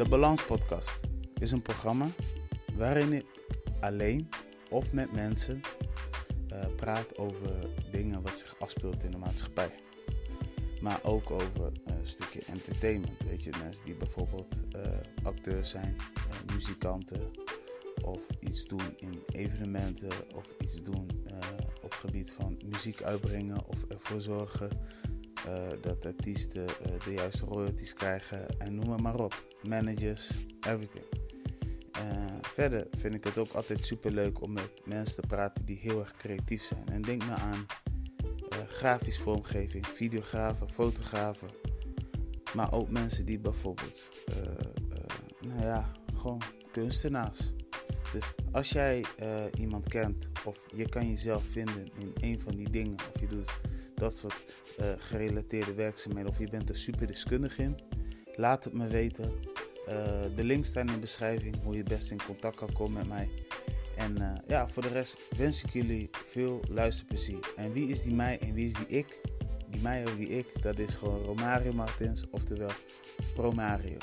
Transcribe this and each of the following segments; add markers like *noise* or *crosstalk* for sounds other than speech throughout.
De Balans Podcast is een programma waarin ik alleen of met mensen uh, praat over dingen wat zich afspeelt in de maatschappij. Maar ook over een stukje entertainment. Weet je, mensen die bijvoorbeeld uh, acteurs zijn, muzikanten of iets doen in evenementen of iets doen op gebied van muziek uitbrengen of ervoor zorgen dat artiesten uh, de juiste royalties krijgen en noem maar, op. Managers, everything. Uh, verder vind ik het ook altijd super leuk om met mensen te praten die heel erg creatief zijn. En denk maar aan grafisch vormgeving, videografen, fotografen. Maar ook mensen die bijvoorbeeld, nou ja, gewoon kunstenaars. Dus als jij iemand kent of je kan jezelf vinden in een van die dingen of je doet dat soort uh, gerelateerde werkzaamheden of je bent er super deskundig in, laat het me weten. Uh, de links staan in de beschrijving hoe je best in contact kan komen met mij. En uh, ja, voor de rest wens ik jullie veel luisterplezier. En wie is die mij en wie is die ik? Die mij of die ik, dat is gewoon Romario Martins, oftewel Promario.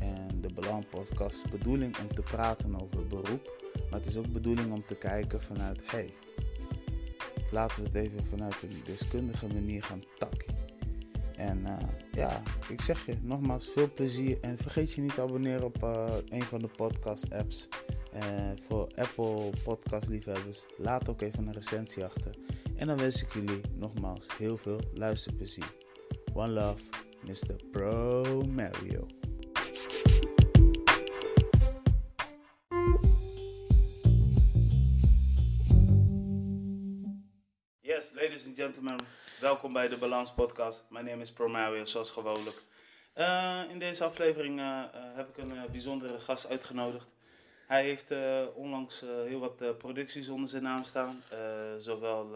En de Belang Podcast is bedoeling om te praten over beroep, maar het is ook bedoeling om te kijken vanuit, hey, laten we het even vanuit een deskundige manier gaan takken. En uh, ja, ik zeg je nogmaals veel plezier. En vergeet je niet te abonneren op uh, een van de podcast apps. Uh, voor Apple podcast liefhebbers. Laat ook even een recensie achter. En dan wens ik jullie nogmaals heel veel luisterplezier. One love, Mr. Pro Mario. Gentlemen, welkom bij de Balans Podcast. Mijn naam is Promario, zoals gewoonlijk. Uh, in deze aflevering uh, heb ik een bijzondere gast uitgenodigd. Hij heeft onlangs heel wat producties onder zijn naam staan, zowel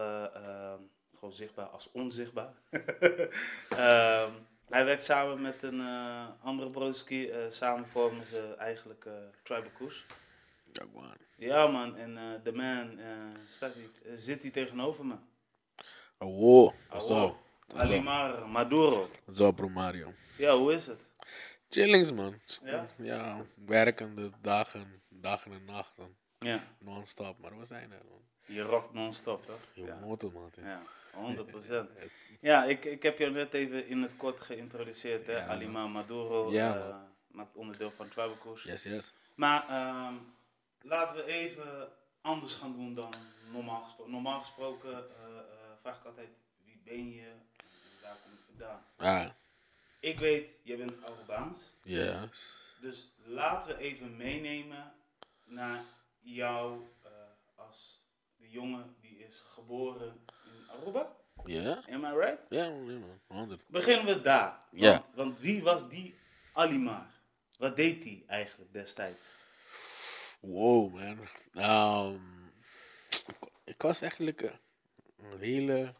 gewoon zichtbaar als onzichtbaar. *laughs* Ehm, hij werkt samen met een andere broski. samen vormen ze eigenlijk Tribal Koes. Ja man, en de man staat hier, zit hier tegenover me. Oh, zo. Alimar Maduro. Zo, Pro Mario. Ja, hoe is het? Chillings, man. Ja? ja, werkende dagen, dagen en nachten. Ja. Non-stop, maar we zijn er, man. Je rockt non-stop, toch? Je ja. motor, man. Ja, 100%. *laughs* ja, ik, ik heb jou net even in het kort geïntroduceerd, hè. Ja, Maduro ja, uh, maakt onderdeel van Tribal Coach. Yes, yes. Maar um, laten we even anders gaan doen dan normaal gesproken. Normaal gesproken... Uh, vraag ik altijd, wie ben je? En daar kom ik vandaan. Ah. Ik weet, je bent Arubaans. Yes. Dus laten we even meenemen naar jou uh, als de jongen die is geboren in Aruba. Ja. Yeah. Am I right? Ja, yeah, 100. Beginnen we daar. Ja. Want, want, wie was die Alimar? Wat deed hij eigenlijk destijds? Wow, man. Um, ik was eigenlijk... Een hele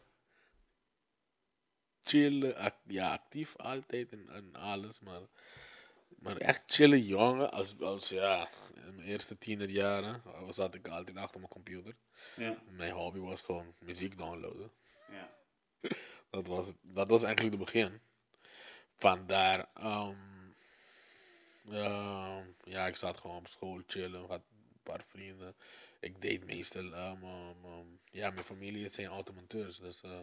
chille, ja, actief altijd en, en alles, maar, maar echt chille jongen. Als, als ja, in mijn eerste tienerjaren zat ik altijd achter mijn computer. Ja. Mijn hobby was gewoon muziek downloaden. Ja. *laughs* dat, was, dat was eigenlijk het begin. Vandaar, um, uh, ja, ik zat gewoon op school chillen, had een paar vrienden ik deed meestal, um, um, um, ja, mijn familie zijn automonteurs, dus uh,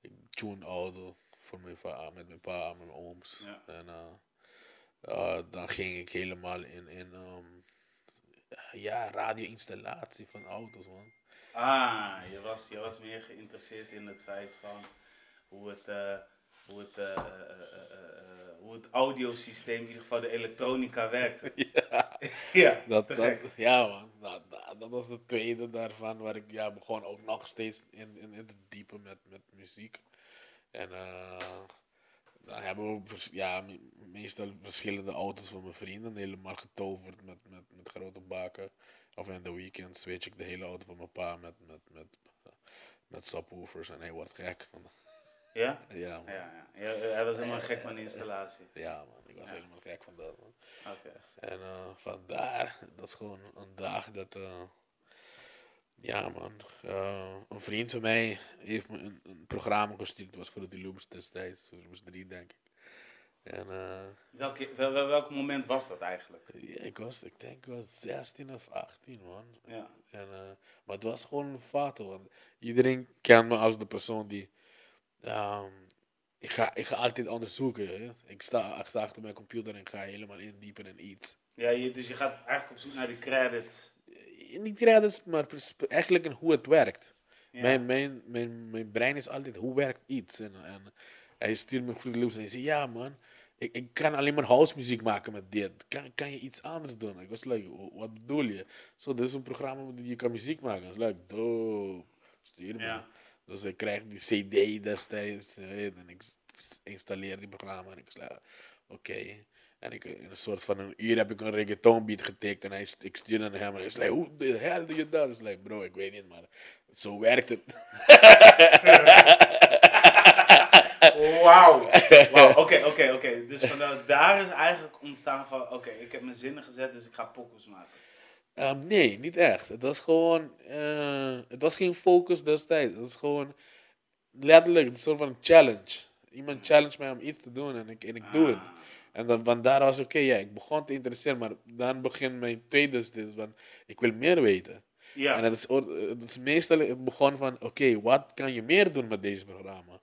ik tune auto voor mijn va met mijn pa en mijn ooms. Ja. En uh, dan ging ik helemaal in, in um, ja, radio-installatie van auto's, man. Ah, je was, je was meer geïnteresseerd in het feit van hoe het, uh, hoe het, uh, uh, hoe het audiosysteem, in ieder geval de elektronica werkte. *laughs* Ja, ja, dat, dat, ja man. Nou, dat was de tweede daarvan, waar ik ja, begon ook nog steeds in, in, in te diepen met, met muziek. En uh, dan hebben we ja, meestal verschillende auto's van mijn vrienden helemaal getoverd met, met, met grote baken. Of in de weekends weet ik de hele auto van mijn pa met, met, met, met subwoofers en hij wordt gek. Ja? Ja, man. ja, ja. Hij was helemaal gek van de installatie. Ja, man. Ik was helemaal gek van dat, man. En uh, vandaar, dat is gewoon een dag dat... Uh, ja, man. Uh, een vriend van mij heeft me een, een programma gestuurd. was voor de Looms destijds. Looms 3, denk ik. En eh, Welke, wel, wel- welk moment was dat eigenlijk? ja, ik was, ik denk, ik was 16 of 18, man. Ja. En, eh, maar het was gewoon een foto. Want iedereen kent me als de persoon die. ehm, ik, ga, ik ga altijd onderzoeken. hè. Ik, sta, ik sta achter mijn computer en ga helemaal indiepen in iets. Ja, je, dus je gaat eigenlijk op zoek naar die credits. Niet credits, maar eigenlijk in hoe het werkt. Ja. Mijn, mijn, mijn, mijn brein is altijd hoe werkt iets. En, en hij stuurt me Fruity Loops en hij zegt: Ja, man, ik, ik kan alleen maar house muziek maken met dit. Kan, kan je iets anders doen? Ik was like: "Wa- Wat bedoel je? Zo, dit is een programma dat je kan muziek maken. Ik was like: Dope. Stuur me. Ja. Dus ik krijg die CD destijds en ik installeer die programma en ik zei, oké. En ik, in een soort van een uur heb ik een reggaeton beat getikt en hij, ik stuurde naar hem en hij zei, hoe de hell doe je dat? Ik zei, bro, ik weet niet, maar zo werkt het. *laughs* Wauw. *laughs* Oké, oké, oké. Dus vanuit daar is eigenlijk ontstaan van... Oké, ik heb mijn zinnen gezet, dus ik ga pokus maken. Ehm, nee, niet echt. Het was gewoon, eh, het was geen focus destijds. Het was gewoon letterlijk een soort van challenge. Iemand challenge mij om iets te doen en ik, en ik doe het. En dan, van daar was oké, ja, ik begon te interesseren, maar dan begint mijn tweede dit van, ik wil meer weten. Ja. En het is, het is meestal, het begon van, oké, wat kan je meer doen met deze programma?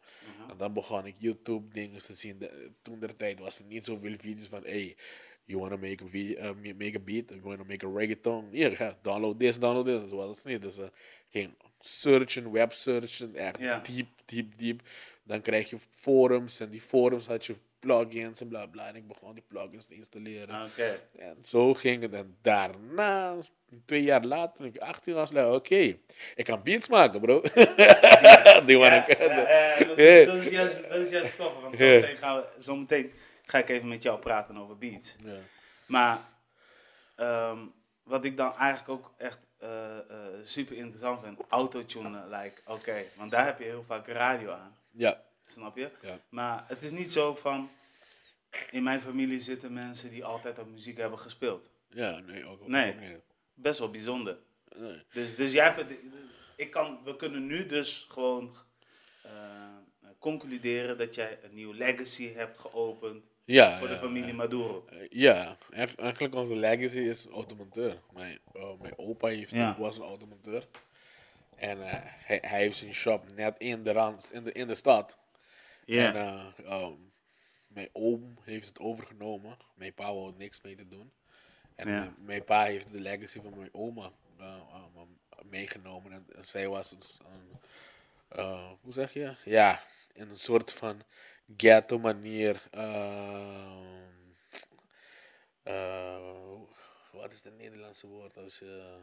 En dan begon ik YouTube dingen te zien. De- toen der tijd was er niet zoveel video's van, hey, you wanna make a, video, uh, ma- make a beat, you wanna make a reggaeton, hier, ga, download this, download this. Dat was het niet. Dus uh, ging searchen, web searchen, echt Ja. diep, diep, diep. Dan krijg je forums en die forums had je plugins en bla bla. En ik begon die plugins te installeren. Oké. En zo ging het. En daarna, twee jaar later, toen ik 18 was, oké, ik kan beats maken, bro. *laughs* die Ja, waren ik. ja, ja, dat, is, dat, is juist, dat is juist tof. Want zometeen, gaan we, zometeen ga ik even met jou praten over beats. Ja. Maar ehm, wat ik dan eigenlijk ook echt eh, eh, super interessant vind, autotune, like, oké, want daar heb je heel vaak radio aan, ja. snap je? Ja. Maar het is niet zo van, in mijn familie zitten mensen die altijd op muziek hebben gespeeld. Ja, nee, ook, ook Nee. niet. Best wel bijzonder. Nee. Dus, dus jij hebt het, ik kan, we kunnen nu dus gewoon eh, concluderen dat jij een nieuw legacy hebt geopend Ja, voor de familie. Maduro. Eh, Ja, eigenlijk onze legacy is automonteur. Mijn, oh, mijn opa heeft, Ja. was een automonteur. En eh, hij, hij heeft zijn shop net in de, rand, in de, in de stad. Ja. En eh, ehm, mijn oom heeft het overgenomen. Mijn pa wou niks mee te doen. En Ja. mijn, pa heeft de legacy van mijn oma eh, eh, meegenomen. En, en zij was een, een hoe zeg je? Ja, in een soort van ghetto manier. ehm, eh, wat is het Nederlandse woord als je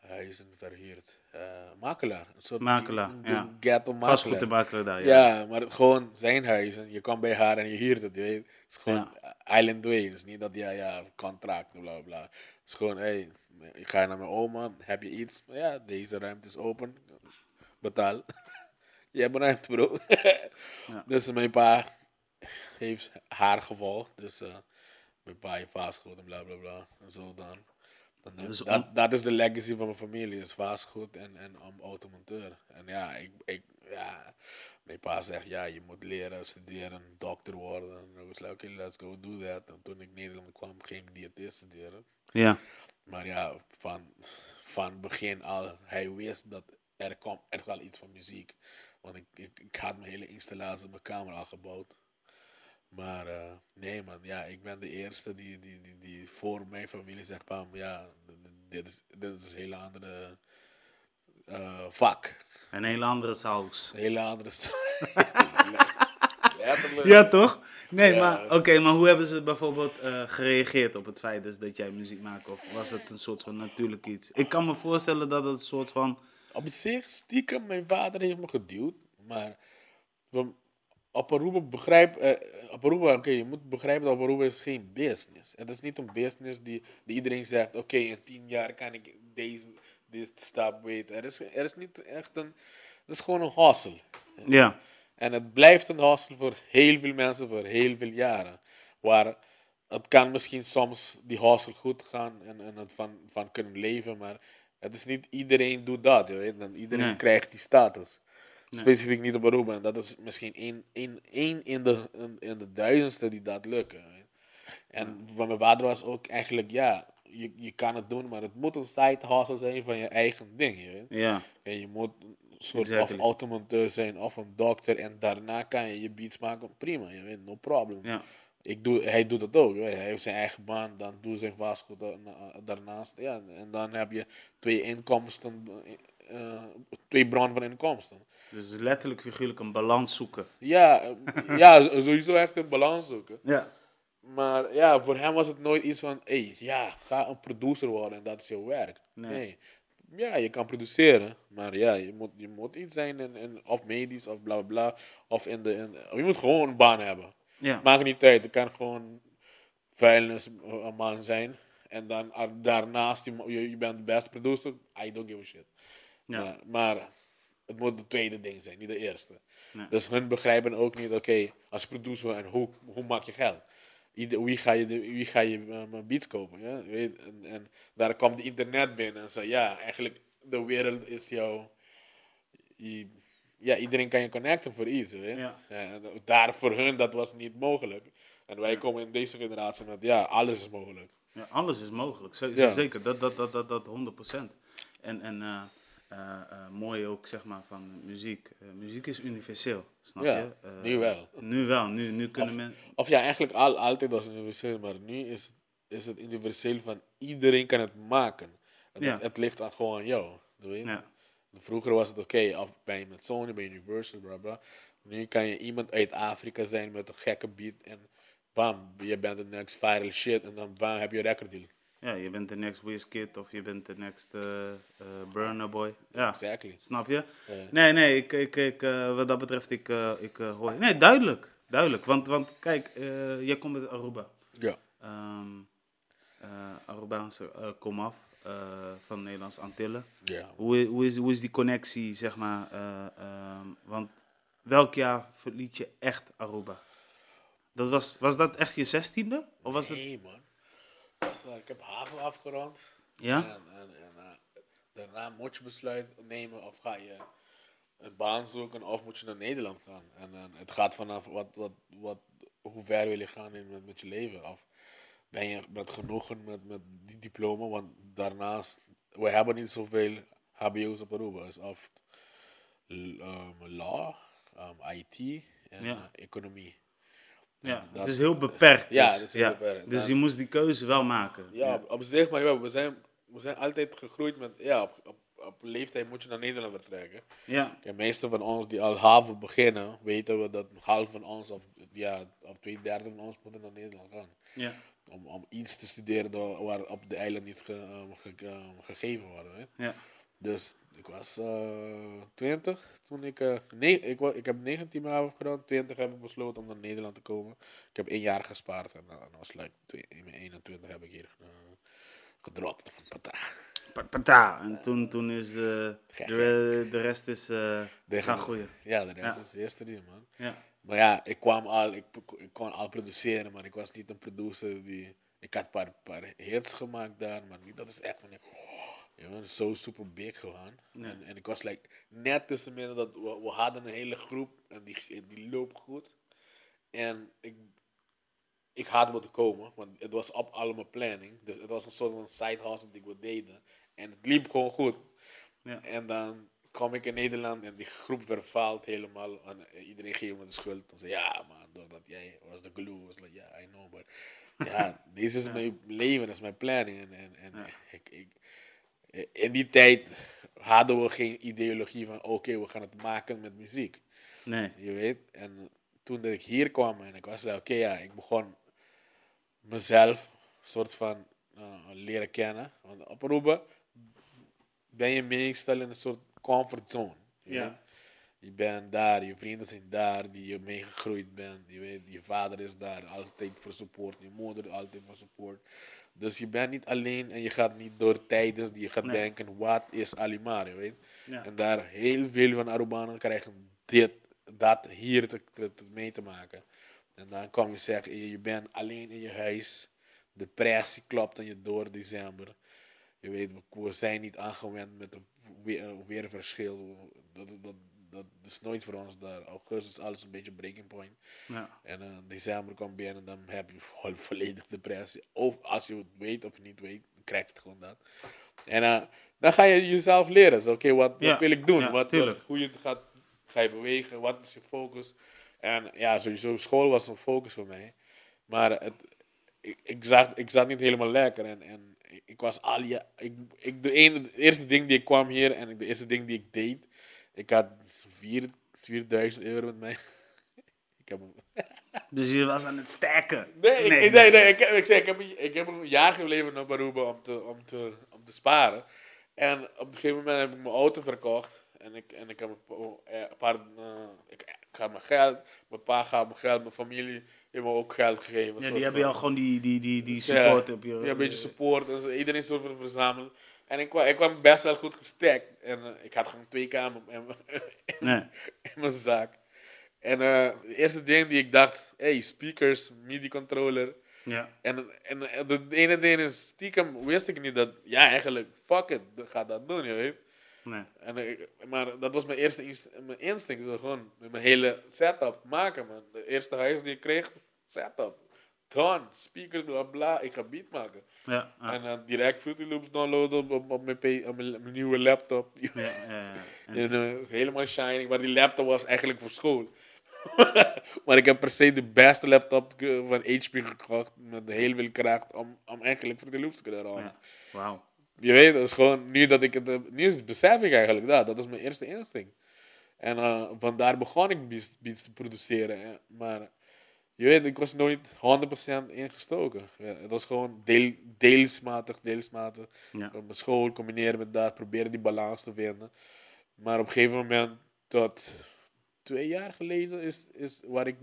huizen verhuurt? Eh, makelaar. Een soort Makelaar, ja. Ghetto makelaar. Daar, ja. Ja, maar gewoon zijn huis. En je komt bij haar en je huurt het. Weet. Het is gewoon Island Way. Het is niet dat ja, ja, contract, bla bla bla. Het is gewoon, hey, ik ga naar mijn oma. Heb je iets? Ja, deze ruimte is open. Betaal. Een ruimte, bro. *laughs* Dus mijn pa heeft haar gevolgd. Dus eh, mijn pa heeft vastgoed en bla bla bla. En zo dan. Dus dat, dat is de legacy van mijn familie. Is vastgoed en, en um, automonteur. En ja, ik, ik, ja, mijn pa zegt ja, je moet leren, studeren, dokter worden. En ik was like, oké, let's go do that. En toen ik Nederland kwam, ging ik diëtist studeren. Ja. Maar ja, van, van begin al, hij wist dat er komt, er zal iets van muziek. Want ik, ik, ik had mijn hele installatie in mijn kamer al gebouwd. Maar eh, nee man, ja, ik ben de eerste die, die, die, die voor mijn familie zegt, pam, ja, dit is, dit is een hele andere eh, vak. Een hele andere saus. Een hele andere *laughs* Letterlijk. Ja, toch? Nee, Ja. maar oké, maar hoe hebben ze bijvoorbeeld eh, gereageerd op het feit dus dat jij muziek maakt? Of was het een soort van natuurlijk iets? Ik kan me voorstellen dat het een soort van... Op zich, stiekem, mijn vader heeft me geduwd. Maar we- op Aruba begrijp... eh, op Aruba, oké, je moet begrijpen dat op Aruba is geen business. Het is niet een business die, die iedereen zegt... Oké, in tien jaar kan ik deze, dit stap weten. Er is, er is niet echt een... Het is gewoon een hustle. Ja. En het blijft een hustle voor heel veel mensen voor heel veel jaren. Waar het kan misschien soms die hustle goed gaan en, en het van, van kunnen leven, maar het is niet iedereen doet dat. Je weet. Iedereen Nee. krijgt die status. Specifiek niet op Aruba. En dat is misschien één, één, één in, de, in, in de duizendste die dat lukken. weet. En van mijn vader was ook eigenlijk, ja, je, je kan het doen, maar het moet een side hustle zijn van je eigen ding. Je weet. Ja, En je moet een soort Exactly. of automonteur zijn of een dokter. En daarna kan je je beats maken. Prima, je weet, no problem. ja. Ik doe, hij doet het ook. Hij heeft zijn eigen baan, dan doet zijn daarna- daarnaast. Ja, en dan heb je twee inkomsten, eh, twee bronnen van inkomsten. Dus letterlijk figuurlijk een balans zoeken. Ja, eh, ja, sowieso echt een balans zoeken. Ja. Maar ja, voor hem was het nooit iets van, hé, ja, ga een producer worden en dat is jouw werk. Nee. Nee. Ja, je kan produceren, maar ja, je moet, je moet iets zijn in, in of medisch of bla bla bla. Of in de, in, je moet gewoon een baan hebben. Ja. Maakt niet uit, het kan gewoon vuilnisman zijn. En dan ah, daarnaast, je, je, bent de beste producer, I don't give a shit. Ja. Maar, maar het moet de tweede ding zijn, niet de eerste. Nee. Dus hun begrijpen ook niet, oké, als producer, en hoe, hoe maak je geld? Ieder, wie ga je, de, wie ga je eh, beats kopen? Ja? Weet, en, en daar komt de internet binnen en zei, ja, eigenlijk de wereld is jouw... je- ja, iedereen kan je connecten voor iets. Weet? Ja. daar voor hun, dat was niet mogelijk. En wij komen in deze generatie met, ja, alles is mogelijk. Ja, alles is mogelijk. Z- Ja. Zeker, dat, dat, dat, dat, dat 100%. En, en eh, eh, eh, mooi ook, zeg maar, van muziek. Muziek is universeel, snap je? Nu wel. Nu wel, nu, nu kunnen Of- mensen... Of ja, eigenlijk al, altijd was het universeel, maar nu is, is het universeel van iedereen kan het maken. Het, het, het ligt aan gewoon aan jou. Weet je? Ja. Vroeger was het oké, of ben je met Sony, ben je Universal, bla bla. Nu kan je iemand uit Afrika zijn met een gekke beat en bam, je bent de next viral shit en dan bam, heb je een record deal. Ja, je bent de next Wizkid of je bent de next eh eh, Burna Boy. Ja, Exactly. snap je? Ja. Nee, nee, ik, ik, ik, eh, wat dat betreft, ik, ik hoor... Nee, duidelijk, duidelijk. Want, want kijk, jij komt uit Aruba. Ja. Arubaanse eh, komaf eh, van Nederlands Antillen. Ja. Hoe, hoe, is, hoe is die connectie, zeg maar? eh, ehm, want welk jaar verliet je echt Aruba? Dat was, was dat echt je zestiende? Of was het... Nee man. Eh, ik heb haven afgerond. Ja? En, en, en daarna moet je besluit nemen of ga je een baan zoeken of moet je naar Nederland gaan. En, en het gaat vanaf wat, wat, wat, hoe ver wil je gaan in, met, met je leven. Of ben je met genoegen met, met die diploma, want daarnaast, we hebben niet zoveel HBO's op Aruba. Dus of l- um, law, um, IT en Ja. eh, economie. Ja, En het dat- is heel beperkt. Ja, dus, het is heel beperkt. Dus je moest die keuze wel maken. Ja, op, op zich, maar ja, we, zijn, we zijn altijd gegroeid met, ja, op, op, op leeftijd moet je naar Nederland vertrekken. Ja, De meeste van ons die al haven beginnen, weten we dat half van ons, of, ja, of twee derde van ons, moeten naar Nederland gaan. ja. Om, om iets te studeren door, waar op de eiland niet ge- ge- um, gegeven worden. Hè. ja. Dus ik was eh 20 toen ik, eh, nee, ik, ik heb 19 mijn haven gedaan, 20 heb ik besloten om naar Nederland te komen. Ik heb één jaar gespaard en dan was like, in mijn 21 heb ik hier eh, gedropt. Pata. Pa- Pata. En toen, toen is eh, de, de rest is eh De- gaan groeien. Ja, de rest Ja. is de eerste die, man. Ja. Maar ja, ik kwam al, ik, ik kon al produceren, maar ik was niet een producer die... Ik had een paar, paar hits gemaakt daar, maar niet dat is echt van... Bent zo super big gegaan. Nee. En, en ik was like, net tussen midden dat we, we hadden een hele groep en die, die loopt goed. En ik, ik had moeten komen, want het was op allemaal planning. Dus het was een soort van side hustle die we deden. En het liep gewoon goed. Ja. En dan kwam ik in Nederland en die groep vervaalt helemaal. En eh, iedereen geeft me de schuld. Toen zei ja, man, doordat jij was de glue. was like, ja, I know, but ja, *laughs* deze is mijn leven, dat is mijn planning. En, en, en Ja. ik, ik, eh, in die tijd hadden we geen ideologie van, oké, we gaan het maken met muziek. Nee. Je weet, en toen dat ik hier kwam en ik was like, oké, ja, ik begon mezelf soort van eh, leren kennen. Want op Aruba ben je meestal in een soort comfortzone. je Ja. weet. Je bent daar, je vrienden zijn daar, die je meegegroeid bent. Je weet, je vader is daar altijd voor support, je moeder altijd voor support. Dus je bent niet alleen en je gaat niet door tijdens die je gaat Nee. denken, wat is Alimar, je weet. Ja. En daar heel veel van Arubanen krijgen dit, dat hier te, te, mee te maken. En dan kom je zeggen, je, je bent alleen in je huis. Depressie klopt aan je door december. Je weet, we, zijn niet aangewend met een weer, een weerverschil. Dat, dat, dat is nooit voor ons daar. Augustus is alles een beetje breaking point. Ja. En eh, december kwam binnen, dan heb je vo- *laughs* volledig depressie. Of als je het weet of niet weet, krijg je het gewoon dat. En eh, dan ga je jezelf leren. Oké, wat, Ja, wat wil ik doen? ja, wat, hoe je het gaat, ga je bewegen? Wat is je focus? En ja, sowieso, school was een focus voor mij. Maar het, ik, ik, zat, ik zat niet helemaal lekker. En, en ik- was al ik, ik, de, ene, de eerste ding die ik kwam hier en de eerste ding die ik deed, ik had 4 4000 euro met mij. *laughs* ik heb Dus je was aan het stacken. Nee, ik, nee, nee, nee, ik, heb- ik, zei, ik, heb, een- ik heb een jaar geleverd op Aruba om te, om, te, om te sparen. En op een gegeven moment heb ik mijn auto verkocht. En ik, en ik heb een pa- eh, paar. eh, ik, ik ga mijn geld. Mijn pa gaat mijn geld. Mijn familie me ook geld gegeven. Ja, die hebben jou gewoon die, die, die, die support op je... Ja, een beetje support. En. Iedereen is over verzameld. En ik kwam, ik kwam best wel goed gestekt. En eh, ik had gewoon twee kamer in, mijn- *laughs* Nee. in mijn zaak. En eh, de eerste ding die ik dacht, hey, speakers, MIDI-controller. Ja. En, en, en de ene ding is, stiekem wist ik niet dat, ja, eigenlijk, fuck it, ga dat doen, je weet. Nee. En, maar dat was mijn eerste inst- mijn instinct, gewoon mijn hele setup maken, man. De eerste huis die ik kreeg, setup. Done, speakers, bla bla, ik ga beat maken. Ja. ja. En eh, direct Fruity Loops downloaden op, op, op mijn, P- op mijn, mijn nieuwe laptop. Ja. *laughs* En- eh, helemaal shining, maar die laptop was eigenlijk voor school. *laughs* maar ik heb per se de beste laptop van HP gekocht met heel veel kracht om, om eigenlijk de loops te kunnen rollen. Wauw. Je weet, dat is gewoon, nu dat ik het heb, nu is het besef ik eigenlijk dat, dat is mijn eerste instinct. En eh vandaar begon ik beats, beats te produceren. Maar je weet, ik was nooit 100% ingestoken. Ja, het was gewoon deel, deelsmatig, deelsmatig. Ja. Mijn school combineren met dat, proberen die balans te vinden. Maar op een gegeven moment, tot twee jaar geleden, is, is waar ik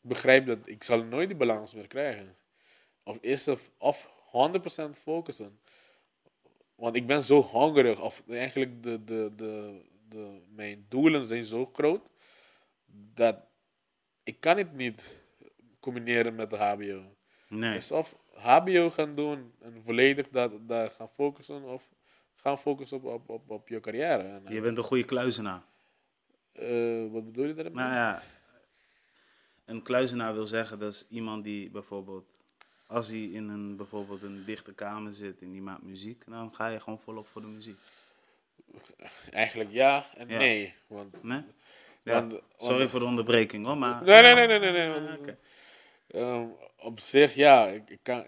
begrijp dat ik zal nooit die balans meer krijgen. Of is of, of 100% focussen. Want ik ben zo hongerig, of eigenlijk de, de, de, de, mijn doelen zijn zo groot, dat ik kan het niet combineren met de HBO. Nee. Dus of HBO gaan doen en volledig dat, dat gaan focussen, of gaan focussen op, op, op, op je carrière. En, Je bent een goede kluizenaar. eh, wat bedoel je daarmee? Nou ja, een kluizenaar wil zeggen dat is iemand die bijvoorbeeld, als hij in een, bijvoorbeeld een dichte kamer zit en die maakt muziek, dan ga je gewoon volop voor de muziek. Eigenlijk ja en Ja. nee. Want, Nee? Ja, want, sorry voor de onderbreking hoor, maar... Nee, nee, nee, nee, nee. nee. Ah. Ehm, op zich, ja, ik, ik, kan,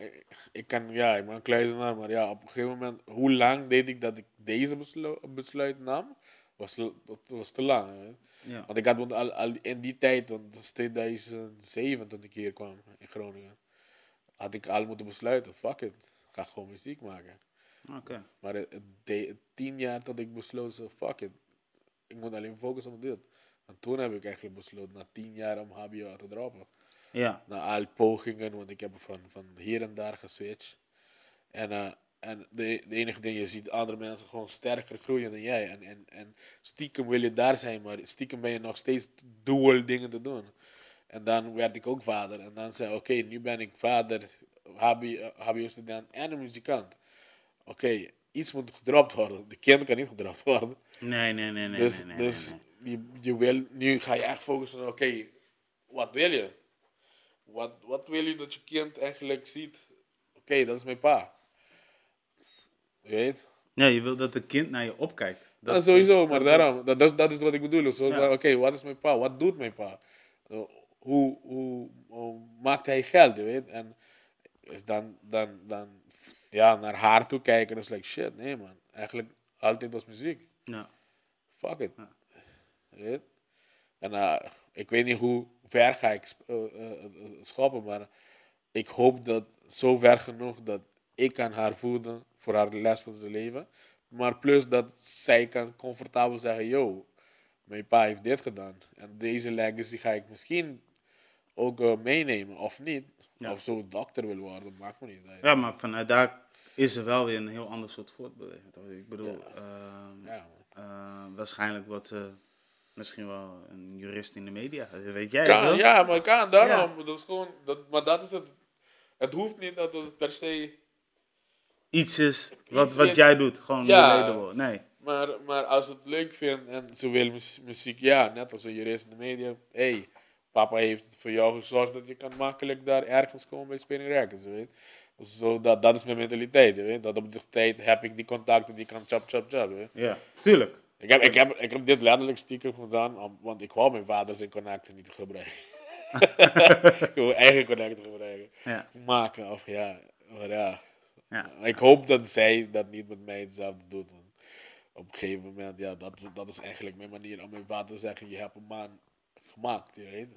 ik, kan, ja, ik ben een kluizenaar, maar ja, op een gegeven moment, hoe lang deed ik dat ik deze beslu- besluit nam, was, dat was te lang. Hè? Ja. Want ik had al, al in die tijd, want dat is 2007 toen ik hier kwam in Groningen, had ik al moeten besluiten, fuck it, ik ga gewoon muziek maken. Maar het, het tien jaar dat ik besloot, zo, fuck it, ik moet alleen focussen op dit. En toen heb ik eigenlijk besloten, na tien jaar om HBO te droppen Ja. na al pogingen, want ik heb van, van hier en daar geswitcht. En, eh, en de, de enige ding, je ziet andere mensen gewoon sterker groeien dan jij. En, en, en stiekem wil je daar zijn, maar stiekem ben je nog steeds dual dingen te doen. En dan werd ik ook vader. En dan zei ik, oké, nu ben ik vader, HBO-student en een muzikant. Oké, iets moet gedropt worden. De kind kan niet gedropt worden. Nee, nee, nee, nee. dus nee, nee, nee, dus. Je, je wil, nu ga je echt focussen op, oké, wat wil je? Wat, wat wil je dat je kind eigenlijk ziet? Oké, dat is mijn pa. Je weet? Ja, je wil dat het kind naar je opkijkt. Dat, sowieso, maar daarom, dat, dat, is, dat is wat ik bedoel. Ja. Oké, wat is mijn pa? Wat doet mijn pa? Uh, hoe, hoe, hoe maakt hij geld, je weet? En is dan, dan, dan ja, naar haar toe kijken, is like shit, nee man. Eigenlijk altijd was muziek. Ja. Fuck it. Ja. Weet? En eh, ik weet niet hoe ver ga ik eh, eh, schoppen, maar ik hoop dat zo ver genoeg dat ik kan haar voeden voor haar les van zijn leven. Maar plus dat zij kan comfortabel zeggen, yo, mijn pa heeft dit gedaan. En deze legacy ga ik misschien ook meenemen, of niet. Ja. Of zo dokter wil worden, maakt me niet uit. ja, maar vanuit daar is er wel weer een heel ander soort voortbeweging. toch? Ik bedoel, ehm, Ja, eh, waarschijnlijk ze misschien wel een jurist in de media. Dat weet jij Kan, wel? ja, maar kan, daarom. Dat is gewoon, dat, maar dat is het. Het hoeft niet dat het per se Iets is wat, Iets wat is- jij doet, gewoon Ja. Nee. Maar, maar als ze het leuk vinden en ze willen mus- muziek, ja, net als een jurist in de media. hey, papa heeft voor jou gezorgd dat je kan makkelijk daar ergens komen bij Spinning Records, weet. Zo, dat, dat is mijn mentaliteit, weet. Dat op die tijd heb ik die contacten die kan chop, chop, chop, weet. Ja, tuurlijk. Ik heb, ik, heb, ik heb dit letterlijk stiekem gedaan, om- want ik wou mijn vader zijn connecten niet gebruiken. ik wil mijn eigen connecten gebruiken. Ja. Maken, of ja, maar ja. Ja. Ik hoop dat zij dat niet met mij hetzelfde doet. Want op een gegeven moment, ja, dat, dat is eigenlijk mijn manier om mijn vader te zeggen, je hebt een man gemaakt, je weet.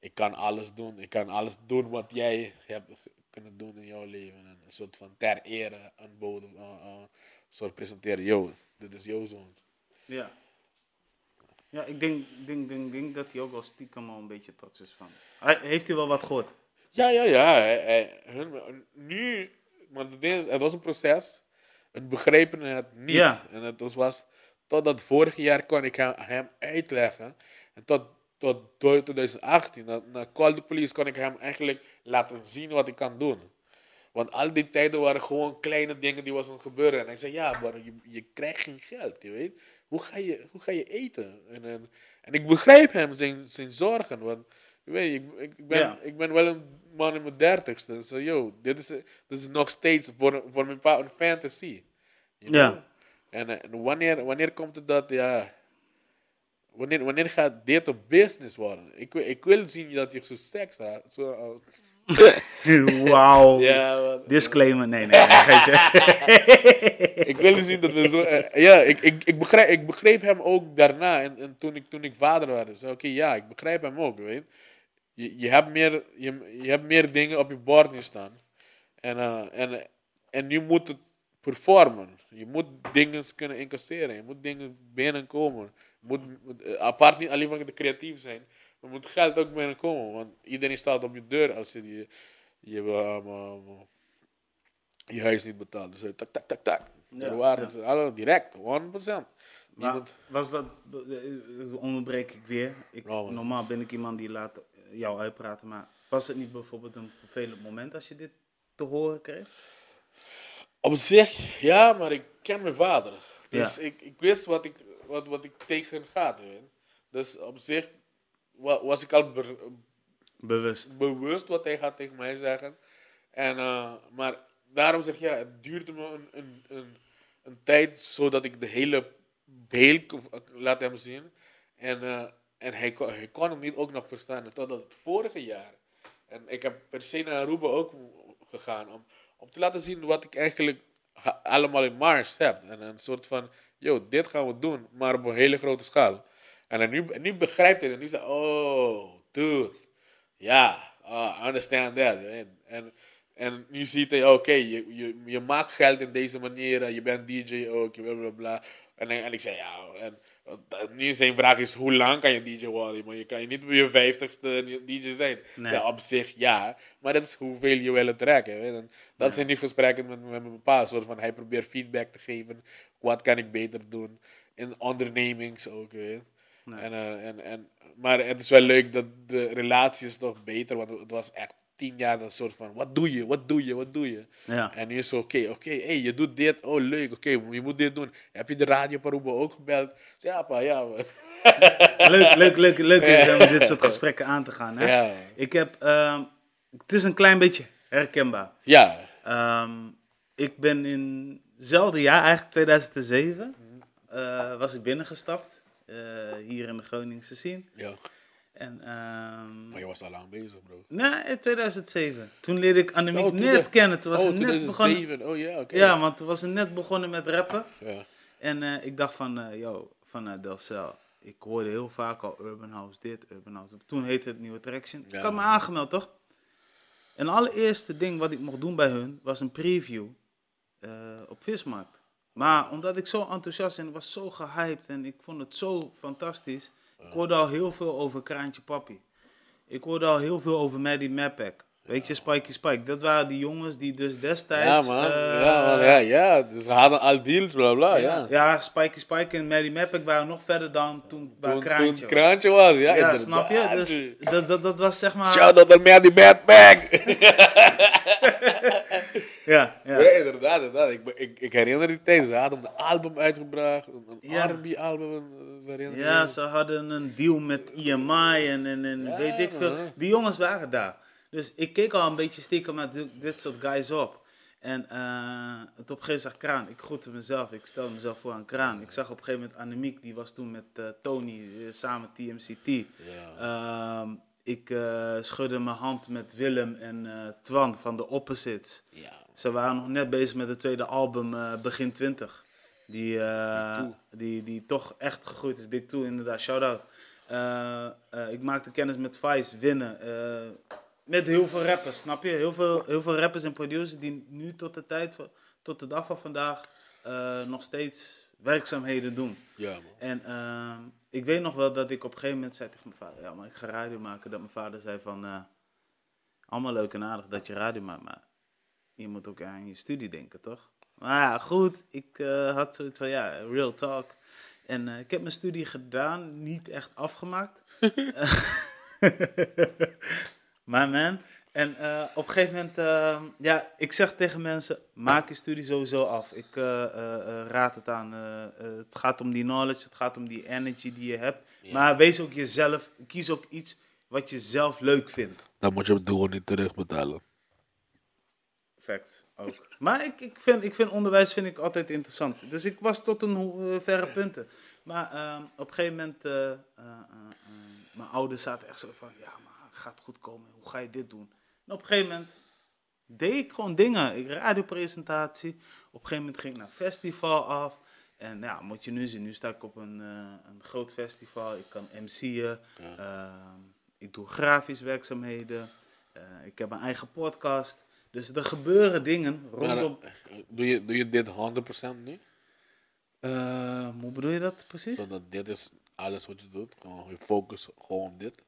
Ik kan alles doen, ik kan alles doen wat jij hebt kunnen doen in jouw leven. En een soort van ter ere uh, uh, soort presenteren, yo, dit is jouw zoon. Ja. Ja, ik denk, denk, denk, denk dat hij ook wel stiekem al een beetje trots is van. Hij, heeft hij wel wat gehoord? Ja, ja, ja. hij- hij- hun- nu, maar het was een proces. Het begrepen het niet. Ja. En het was- totdat vorig jaar kon ik hem, hem uitleggen. En tot, tot 2018, na, na Call the Police, kon ik hem eigenlijk laten zien wat ik kan doen. Want al die tijden waren gewoon kleine dingen die was aan het gebeuren. En hij zei, ja, maar je, je krijgt geen geld, je weet. Hoe ga je, hoe ga je eten? En, en, en ik begrijp hem, zijn, zijn zorgen. Want, je weet, ik, ik, ik ben, Ja. ik ben wel een man in mijn dertigste. Zo, yo, dit is, dit is nog steeds voor, voor mijn pa een fantasy. you Ja. En, eh, en wanneer, wanneer komt het dat, ja... Wanneer, wanneer gaat dit een business worden? Ik, wil- ik wil zien dat je zo seks. Zo, *laughs* Wauw. ja, Disclaimer, nee, nee, nee, geitje. *laughs* ik wil zien dat we zo. eh, ja, ik, ik, ik, begrijp, ik begreep hem ook daarna. En, en toen, ik, toen ik vader werd. Dus oké, ja, ik begrijp hem ook. Weet. Je, je, hebt meer, je, je hebt meer dingen op je bord nu staan. En, eh, en, en je moet het performen. Je moet dingen kunnen incasseren. Je moet dingen binnenkomen. Moet, eh, apart niet alleen van de creatief zijn. Maar moet geld ook binnenkomen. Want iedereen staat op je deur als je je, je, um, um, je huis niet betaalt. Dus eh, tak, tak, tak, tak. Ja, Ja, waarde, ja. Alle, direct, 100%. Maar Niemand, was dat, eh, onderbreek ik weer. Ik, normaal ben ik iemand die laat jou uitpraten, maar was het niet bijvoorbeeld een vervelend moment als je dit te horen kreeg? Op zich, ja, maar ik ken mijn vader. Dus Ja. ik, ik wist wat ik, wat, wat ik tegen gaat. Je. Dus op zich wa- was ik al Bewust. bewust wat hij gaat tegen mij zeggen. En, eh, maar daarom zeg ja, het duurde me een, een, een, een tijd zodat ik de hele beeld kon- laat hem zien. En, eh, en hij, kon, hij kon hem niet ook nog verstaan. Totdat het vorige jaar. En ik heb per se naar Aruba ook gegaan om, om te laten zien wat ik eigenlijk allemaal in Mars heb. En een soort van, yo, dit gaan we doen, maar op een hele grote schaal. En nu, nu begrijpt hij. En nu zegt oh, dude. Ja, ah, I understand that. En, en, en nu ziet hij, oké, je, je, je maakt geld in deze manier. en Je bent DJ ook, bla bla bla. En, ik zei, ja, en nu zijn vraag is, hoe lang kan je DJ worden? Maar je kan je niet op je vijftigste DJ zijn. Nee. Ja, op zich ja, maar dat is hoeveel je wil trekken. Weet. En dat zijn nu gesprekken met, met mijn pa. Soort van, hij probeert feedback te geven. Wat kan ik beter doen? In ondernemings ook, weet je. Nee. En, eh, en, en, maar het is wel leuk dat de relatie is toch beter, want het was echt tien jaar dat soort van, wat doe je, wat doe je, wat doe je? Ja. En nu is het oké, oké, hey, je doet dit, oh leuk, oké, je moet dit doen. Heb je de radio Paruba ook gebeld? Ja pa, ja man. *laughs* Leuk, leuk, leuk, leuk is om dit soort gesprekken aan te gaan. Hè? Ja. Ik heb, ehm, het is een klein beetje herkenbaar. Ja, Ehm, ik ben in hetzelfde jaar, eigenlijk 2007, eh, was ik binnengestapt. eh, hier in de Groningse scene. ja. En, ehm Maar je was al lang bezig bro. nee, in 2007. Toen leerde ik Annemiek Oh, net de- kennen. Toen was oh, ze net begonnen. 2007, oh ja, oké. Ja, want toen was ze net begonnen met rappen. Ja. En eh, ik dacht van, eh yo, vanuit Delcel. Ik hoorde heel vaak al Urban House dit, Urban House dat. Toen heette het Nieuwe Traction. Ja. Ik had me aangemeld, toch? En het allereerste ding wat ik mocht doen bij hun was een preview eh, op Vismarkt. Maar omdat ik zo enthousiast en was zo gehyped en ik vond het zo fantastisch. Ik hoorde al heel veel over Kraantje Papi. Ik hoorde al heel veel over Maddie Mapak. Weet je, Spikey Spike. Dat waren die jongens die dus Ja destijds... man, eh, ja man, ja, ja. Dus we hadden al deals, bla bla, ja. ja, ja, Spikey Spike en Maddie Mapak waren nog verder dan toen Kraantje toen was. kraantje was, ja, Ja, snap je? Dus dat, dat, dat was zeg maar... Shout out naar Bad Bag. *laughs* Ja, ja. Ja, inderdaad, inderdaad. Ik, ik, ik herinner die tijd. Ze hadden een album uitgebracht, een, Ja. R&B-album. je Ja, me? ze hadden een deal met EMI en, en, en Ja, weet ik veel. man. Die jongens waren daar. Dus ik keek al een beetje stiekem naar dit, soort guys op. En eh, het op een gegeven moment zag Kraan. Ik groette mezelf. Ik stelde mezelf voor aan Kraan. Ik zag op een gegeven moment Annemiek. Die was toen met eh, Tony eh, samen TMCT. Ja. Ehm, ik eh, schudde mijn hand met Willem en eh, Twan van de Opposites. ja. Ze waren nog net bezig met het tweede album, eh, begin 20. Die, die, die toch echt gegroeid is. Big Two, inderdaad. Shout-out. Ik maakte kennis met Vice, Winnen. met heel veel rappers, snap je? Heel veel, heel veel rappers en producers die nu tot de tijd, tot de dag van vandaag, nog steeds werkzaamheden doen. ja, man. En ehm, ik weet nog wel dat ik op een gegeven moment zei tegen mijn vader, ja, maar ik ga radio maken. Dat mijn vader zei van, eh, allemaal leuk en aardig dat je radio maakt, maar je moet ook aan je studie denken, toch? Maar ja, goed, ik eh, had zoiets van, ja, real talk. En eh, ik heb mijn studie gedaan, niet echt afgemaakt. *laughs* *laughs* maar man, en eh, op een gegeven moment, eh, ja, ik zeg tegen mensen, maak je studie sowieso af. Ik eh, eh, raad het aan. het gaat om die knowledge, het gaat om die energy die je hebt. Ja. Maar wees ook jezelf, kies ook iets wat je zelf leuk vindt. Dan moet je het doel niet terugbetalen. Fact, ook. Maar ik, ik, vind, ik vind onderwijs vind ik altijd interessant. Dus ik was tot een verre punten. Maar ehm, op een gegeven moment, mijn ouders zaten echt zo van, ja, maar gaat het goed komen? Hoe ga je dit doen? En op een gegeven moment deed ik gewoon dingen. Ik radiopresentatie. Op een gegeven moment ging ik naar festival af. En ja, moet je nu zien, nu sta ik op een, eh, een groot festival. Ik kan MC'en. Ja. Ehm, ik doe grafisch werkzaamheden. Eh, ik heb mijn eigen podcast. Dus er gebeuren dingen rondom... eh, doe, je, doe je dit 100% nu? Eh, hoe bedoel je dat precies? Zodat dit is alles wat je doet. Gewoon je focus gewoon op dit.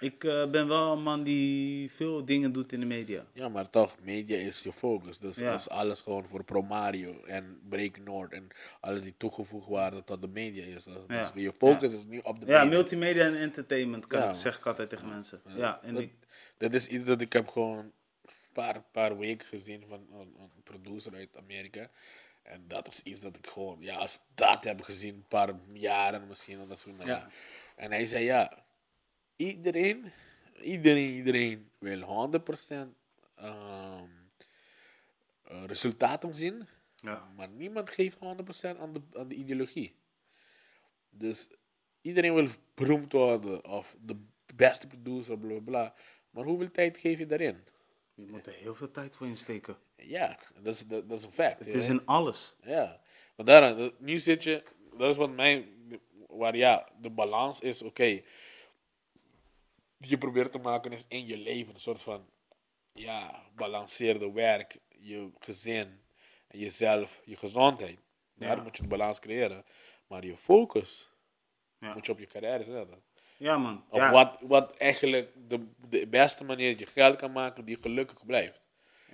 Ik eh, ben wel een man die veel dingen doet in de media. Ja, maar toch, media is je focus. Dus Ja. als alles gewoon voor Promario en Break Noord en alles die toegevoegd waarde tot de media is. Dus Ja. je focus is nu op de Ja, media. multimedia en entertainment, kan Ja, zeg ik altijd tegen mensen. Ja, en dat, ik, dat is iets dat ik heb gewoon een paar, paar weken gezien van een, een producer uit Amerika. En dat is iets dat ik gewoon, ja, als dat heb gezien, een paar jaren misschien. Dat dingen. Ja. En hij zei, ja, iedereen, iedereen, iedereen wil 100% ehm, eh, resultaten zien. ja. Maar niemand geeft 100% aan de, aan de ideologie. Dus iedereen wil beroemd worden of de beste producer, bla bla bla. Maar hoeveel tijd geef je daarin? Je moet er heel veel tijd voor insteken. Ja, dat is, dat, dat is een fact. Het is in alles. Ja, maar daar, nu zit je, dat is wat mij, waar ja, de balans is, oké. Die je probeert te maken is in je leven, een soort van, ja, balanceerde werk, je gezin, en jezelf, je gezondheid. Daar Ja. moet je een balans creëren. Maar je focus Ja. moet je op je carrière zetten. Ja, man. Op Ja, wat, wat eigenlijk de, de beste manier dat je geld kan maken die gelukkig blijft.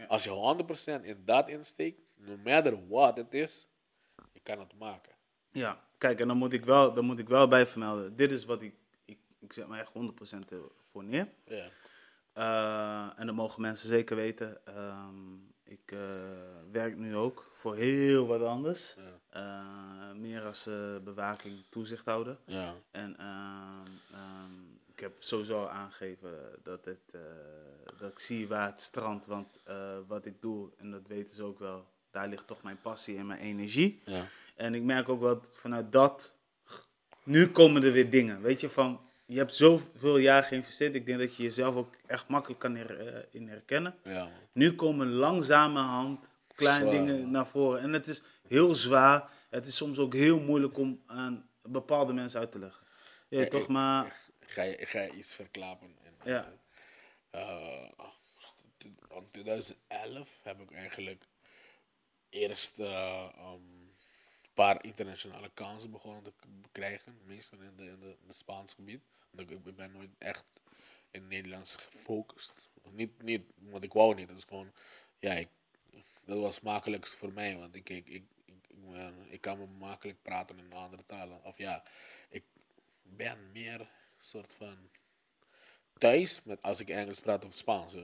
Als je 100% in dat insteekt, no matter what het is, je kan het maken. ja. Kijk, en dan moet ik wel, dan moet ik wel bij vermelden. Dit is wat ik, ik, zet me echt 100% voor neer. Ja. Eh, en dat mogen mensen zeker weten. Ehm, ik eh, werk nu ook voor heel wat anders. Eh, meer als bewaking, toezichthouder. Ja. En ehm, ehm, ik heb sowieso aangegeven dat, het, dat ik zie waar het strandt. Want wat ik doe, en dat weten ze ook wel, daar ligt toch mijn passie en mijn energie. Ja. En ik merk ook wel dat vanuit dat, nu komen er weer dingen. Weet je, van je hebt zoveel jaar geïnvesteerd. Ik denk dat je jezelf ook echt makkelijk kan her- eh, in herkennen. Ja. Nu komen langzamerhand kleine Zwaar, dingen man. naar voren. En het is heel zwaar. Het is soms ook heel moeilijk om aan bepaalde mensen uit te leggen. Ja, Ja, toch? Maar ga, je- ga je iets verklappen. En, Ja. eh, in 2011 heb ik eigenlijk eerst eh, um, een paar internationale kansen begonnen te krijgen. Meestal in de, in de, in de Spaans gebied. Want ik, ik ben nooit echt in Nederlands gefocust. Niet, niet, want ik wou niet. Dat is gewoon, ja, ik, dat was makkelijk voor mij. Want ik, ik, ik, ik, kan me makkelijk praten in andere talen. Of ja, ik ben meer soort van thuis met als ik Engels praat of Spaans.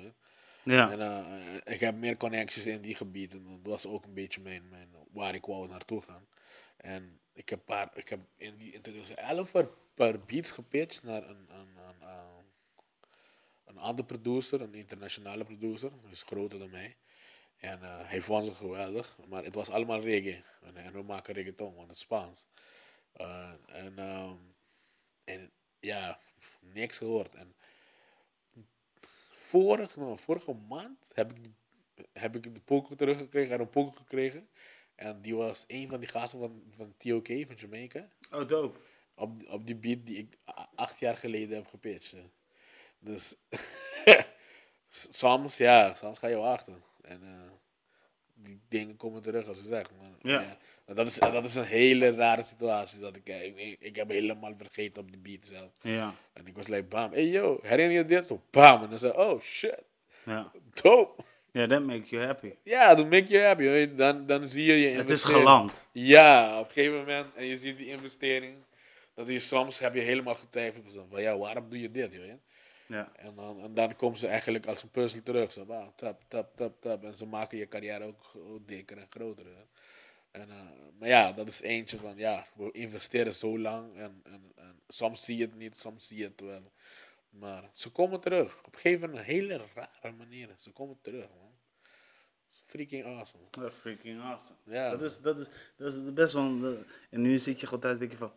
Ja. En eh, ik heb meer connecties in die gebieden. Dat was ook een beetje mijn, mijn, waar ik wou naartoe gaan. En ik heb, paar, ik heb in, die, in 2011 paar, paar beats gepitcht naar een, een, een, eh, een andere producer, een internationale producer. Is groter dan mij. En eh, hij vond ze geweldig, maar het was allemaal reggae. En, en we maken reggaeton, want het Spaans. Eh, en, ehm, en ja, niks gehoord. En vorige, vorige maand heb ik, heb ik de poker teruggekregen, er een poker gekregen. En die was een van die gasten van, van TOK, van Jamaica. Oh, dope. Op, op die beat die ik acht jaar geleden heb gepitcht. Dus *laughs* soms, ja, soms ga je wachten. En eh, die dingen komen terug, als je zegt. Maar, Ja. dat, is, dat is een hele rare situatie. Dat ik, ik, ik, ik heb helemaal vergeten op die beat zelf. Ja. En ik was like, bam, hey yo, herinner je dit? Zo, bam. En dan zei oh shit, Ja. dope. Ja, that make you happy. Ja, dan make you happy. Dan, dan zie je je Het is geland. Ja, op een gegeven moment. En je ziet die investering. Dat je soms heb je helemaal getwijfeld. Van, ja, waarom doe je dit? Je? Ja. En, dan, en dan komen ze eigenlijk als een puzzel terug. Zo, wow, tap, tap, tap, tap. En ze maken je carrière ook dikker en groter. hè. En, eh, maar ja, dat is eentje van, ja, we investeren zo lang. En, en, en soms zie je het niet, soms zie je het wel. Maar ze komen terug. Op een gegeven moment, een hele rare manier. Ze komen terug, man. Freaking awesome. Freaking awesome. Ja. Dat is, dat is, dat is best wel... een- en nu zit je gewoon thuis denk je van...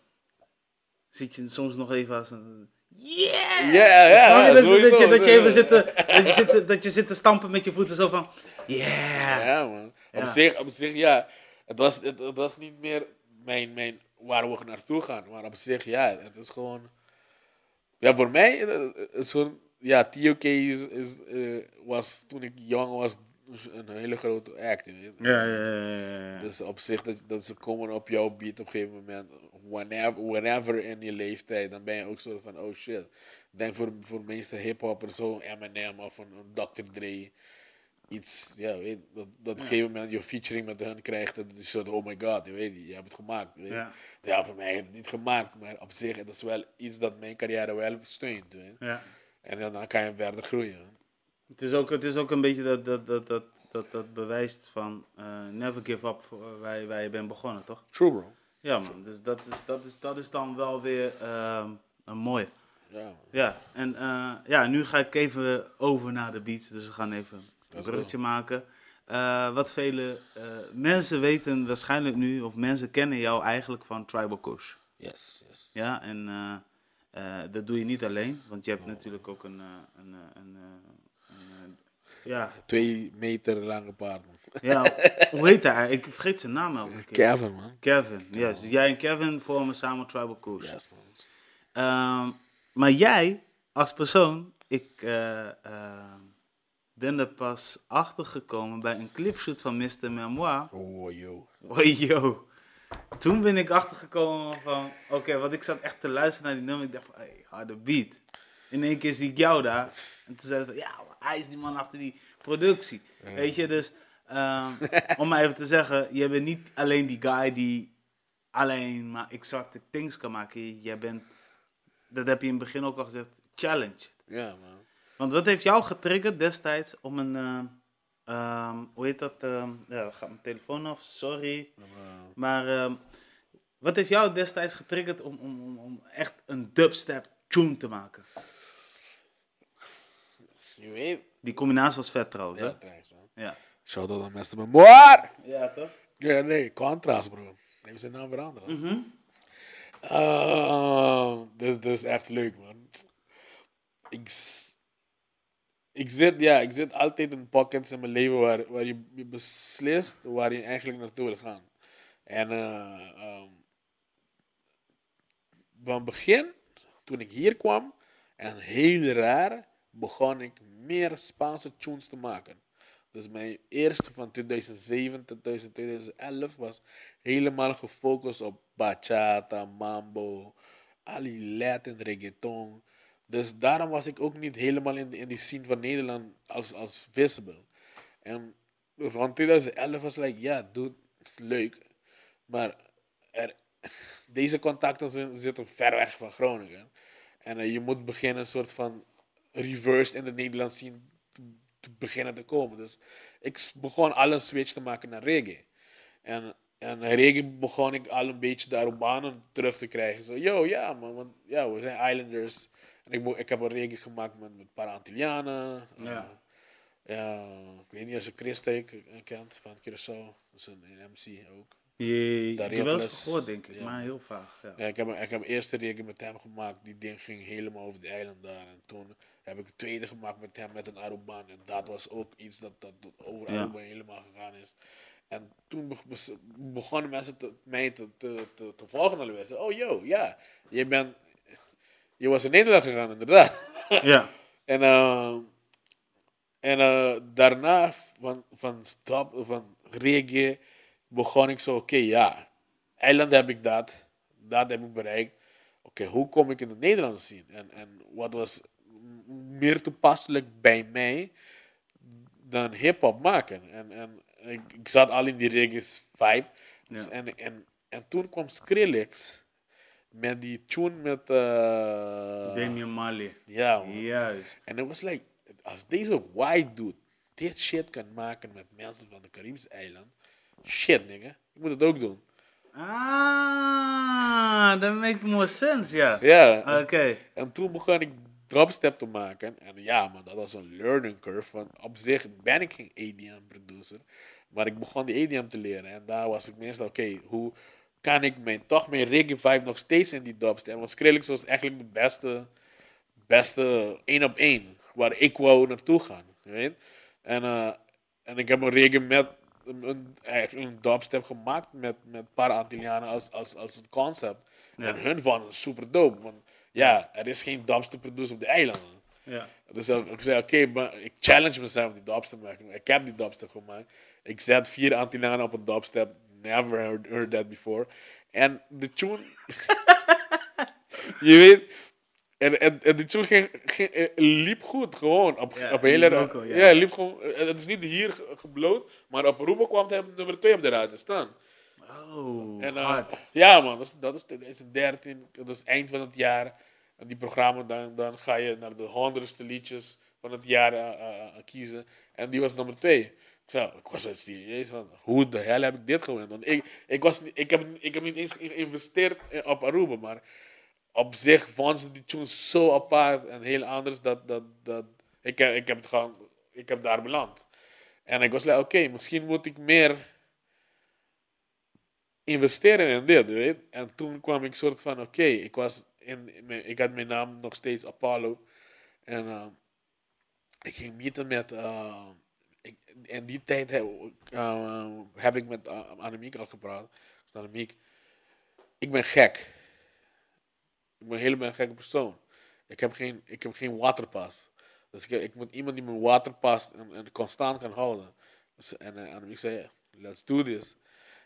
Zit je soms nog even als een... Yeah! Ja, ja, dat, dat, je, dat je even zit te, dat je zit, te- dat je zit te stampen met je voeten zo van... Yeah! Ja, man. Op, Ja. zich, op zich, ja. Het was, het, het was niet meer mijn, mijn, waar we naartoe gaan. Maar op zich, ja, het is gewoon... Ja, voor mij, eh, eh, een soort... Ja, TOK is, is, eh, was, toen ik jong was, een hele grote act. weet. Ja, ja, ja, ja, ja. Dus op zich, dat, dat ze komen op jouw beat op een gegeven moment. Whenever, whenever in je leeftijd, dan ben je ook zo van, oh shit. Denk voor, voor de meeste hiphoppers, zo'n Eminem of een, een Dr. Dre. Iets, ja, weet, dat, dat op een gegeven moment je featuring met hun krijgt. Dat is zo, oh my god, je weet, je hebt het gemaakt. Weet. Ja. Ja. voor mij heeft het niet gemaakt, maar op zich, het is wel iets dat mijn carrière wel steunt. Weet. Ja. En dan, dan kan je verder groeien. Het is ook, het is ook een beetje dat, dat, dat, dat, dat, dat bewijst van eh, never give up eh, waar, je- waar je bent begonnen, toch? True, bro. Ja man, dus dat is, dat is, dat is dan wel weer ehm, een mooi. Ja, man. Ja, en eh, ja, nu ga ik even over naar de beats, dus we gaan even een bruggetje maken. Wat vele mensen weten waarschijnlijk nu, of mensen kennen jou eigenlijk van Tribal Kush. Yes, yes. Ja, en dat doe je niet alleen, want je hebt natuurlijk ook een, een, een, een, ja, Twee meter lange paard, man. ja, hoe heet hij? Ik vergeet zijn naam elke keer. Kevin, man. Kevin, ja. Jij en Kevin vormen samen Tribal Kush. Yes, man. Ehm, maar jij, als persoon, ik eh, ehm, ben er pas achter gekomen bij een clipshoot van Mr. Memoir. Oh, yo. Hoi, yo. Toen ben ik achtergekomen van, oké, want ik zat echt te luisteren naar die nummer. Ik dacht van, hey, harde beat. In één keer zie ik jou daar. En toen zei ze van, ja, hij is die man achter die productie. Weet je, dus ehm, om maar even te zeggen, je bent niet alleen die guy die alleen maar exotic things kan maken. Jij bent, dat heb je in het begin ook al gezegd, challenge. Ja, man. Want wat heeft jou getriggerd destijds om een, ehm, ehm, hoe heet dat, ehm, ja, gaat mijn telefoon af, sorry. Maar wat heeft jou destijds getriggerd om, om, om, om echt een dubstep tune te maken? Je weet. Die combinatie was vet trouwens, Ja, hè? thanks, man. Ja. Shout out aan Mr. Memoir. Ja, toch? Ja, nee, Contrast, bro. Heeft zijn naam veranderd. Mhm. Ah, dit, dit is echt leuk, man. Ik, ik, zit, ja, ik zit altijd in pockets in mijn leven waar, waar je, je beslist waar je eigenlijk naartoe wil gaan. En eh, ehm, van het begin, toen ik hier kwam, en heel raar, begon ik meer Spaanse tunes te maken. Dus mijn eerste van 2007 tot 2011 was helemaal gefocust op bachata, mambo, al die Latin reggaeton. Dus daarom was ik ook niet helemaal in, in die scene van Nederland als, als visible. En rond 2011 was ik like, ja, doe leuk. Maar er, *laughs* deze contacten zitten, zitten ver weg van Groningen. En eh, je moet beginnen een soort van reversed in de Nederlandse scene te- beginnen te komen. Dus ik begon al een switch te maken naar reggae. En, en reggae begon ik al een beetje de Arubanen terug te krijgen. Zo, yo, ja man, want ja, we zijn islanders. En ik, ik heb een reggae gemaakt met, met een paar Antillianen. Ja. Eh, ja, ik weet niet als je Chris kent van Curaçao. Dat is een, een MC ook. Je, ik heb wel eens gehoord, denk ik, Ja. maar heel vaag. Ja. Ja, ik heb, ik heb een eerste reggae met hem gemaakt. Die ding ging helemaal over de eiland daar. En toen heb ik een tweede gemaakt met hem met een Aruban. En dat was ook iets dat, dat, dat over Ja. Aruba helemaal gegaan is. En toen begonnen mensen te, mij te, te, te, te volgen alweer. Oh, yo, ja, je bent... Je was in Nederland gegaan, inderdaad. ja. *laughs* En, eh, en eh, daarna van, van stap, van reggae begon ik zo, oké, ja, eiland heb ik dat, dat heb ik bereikt. Oké, hoe kom ik in het Nederlands zien? En, en wat was meer toepasselijk bij mij dan hip-hop maken? En, en ik, ik zat al in die reggae vibe. Dus Ja. en, en, en toen kwam Skrillex met die tune met. eh Damian Marley. ja, man. Juist. En het was like, als deze white dude dit shit kan maken met mensen van de Caribische eiland, shit, nigga, ik moet het ook doen. Ah, that makes more sense, ja. Ja, Oké. en toen begon ik dropstep te maken. En ja, man, dat was een learning curve. Want op zich ben ik geen EDM producer, maar ik begon die EDM te leren. En daar was ik meestal, oké, hoe kan ik mijn, toch mijn reggae vibe nog steeds in die dubstep? Want Skrillex was eigenlijk de beste, beste één op één, waar ik wou naartoe gaan. Weet? En, eh, en ik heb een reggae met een, een, eigenlijk een dubstep gemaakt met, met een paar Antillianen als, als, als een concept. En hun vonden het super dope. Want ja, er is geen dubstep producer op de eilanden. Ja. Dus ik, zei, oké, maar ik challenge mezelf die dubstep te maken. Ik heb die dubstep gemaakt. Ik zet vier Antillianen op een dubstep. Never heard, heard that before. En de tune... *laughs* je weet... En, en, en de tune ging, ging- eh, liep goed, gewoon. Op, Ja, op hele, Marokko, ja. ja. liep gewoon... eh, Het is niet hier ge- gebloot, maar op Aruba kwam het nummer 2 op de radio te staan. Oh, En, eh, ja, man, dat is, dat is 2013, dat is eind van het jaar. En die programma, dan, dan ga je naar de honderdste liedjes van het jaar kiezen. En die was nummer twee. Ik, zei, ik was zo serieus van, hoe de hel heb ik dit gewonnen? Want ik, ik, was, ik, heb, ik heb niet eens geïnvesteerd op Aruba, maar op zich vonden die tune zo apart en heel anders dat, dat, dat ik, ik heb het gewoon, ik heb daar beland. En ik was like, oké, misschien moet ik meer investeren in dit, weet. En toen kwam ik soort van, oké, ik was ik had mijn naam nog steeds Apollo. En eh, ik ging meeten met, ik, in die tijd heb, eh, heb ik met uh, Annemiek al gepraat. Annemiek, ik ben gek. Ik ben helemaal een gekke persoon. Ik heb geen, ik heb geen waterpas. Dus ik, ik moet iemand die mijn waterpas en, en constant kan houden. Dus, en uh, Annemiek zei, let's do this.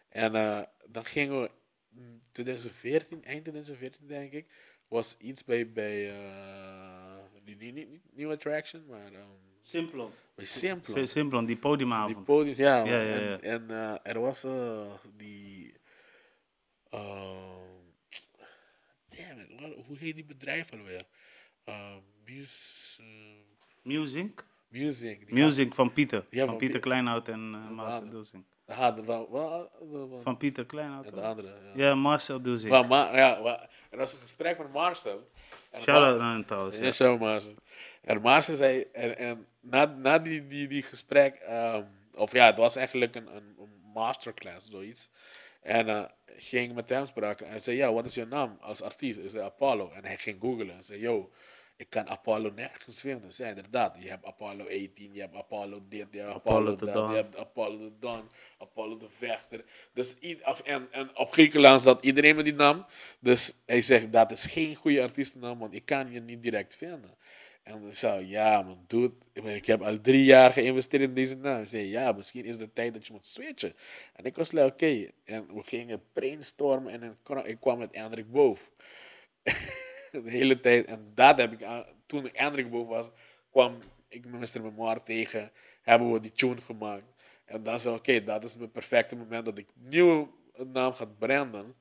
En eh, dan gingen we, in 2014, eind 2014 denk ik, was iets bij, bij eh, niet, niet, niet, niet New Attraction, maar ehm, Simplon. bij Simplon. Si- Simplon, die Die podiumavond. ja. man. Ja, ja, ja. En, en eh, er was eh, die. ehm, hoe heet die bedrijf alweer? Uh, Mus, eh, Music? music. Music van Pieter. Ja, van van Pieter Pie- Kleinhout en uh, Marcel. Dulzing. Ah, de, Van Pieter Kleinhout. en de andere. Ja. Ja, Marcel Dulzing. Van ja, en dat was een gesprek van Marcel. Shout-out naar hem trouwens. Ja, Ja. show Marcel. En Marcel zei, en, en na, na die, die, die gesprek, ehm, of ja, het was eigenlijk een, een masterclass, zoiets. En eh, ging met hem spraken en hij zei, ja, wat is je naam als artiest? Ik zei, Apollo. En hij ging googlen en zei, yo, ik kan Apollo nergens vinden. Ik zei, inderdaad, je hebt Apollo 18, je hebt Apollo dit, je hebt Apollo, dat, je hebt Apollo de Dawn, Apollo de Vechter. Dus, en, en op Griekenland zat iedereen met die naam. Dus hij zegt, dat is geen goede artiestennaam, want ik kan je niet direct vinden. En ik zei, ja man, dude, ik ik heb al drie jaar geïnvesteerd in deze naam. Hij zei, ja, misschien is het tijd dat je moet switchen. En ik was like, oké. En we gingen brainstormen en ik kwam met Hendrik Boof. *laughs* de hele tijd. En dat heb ik, toen ik Hendrik Boof was, kwam ik Mr. Memoir tegen. Hebben we die tune gemaakt. En dan zei ik, oké, dat is het perfecte moment dat ik nieuwe naam ga branden.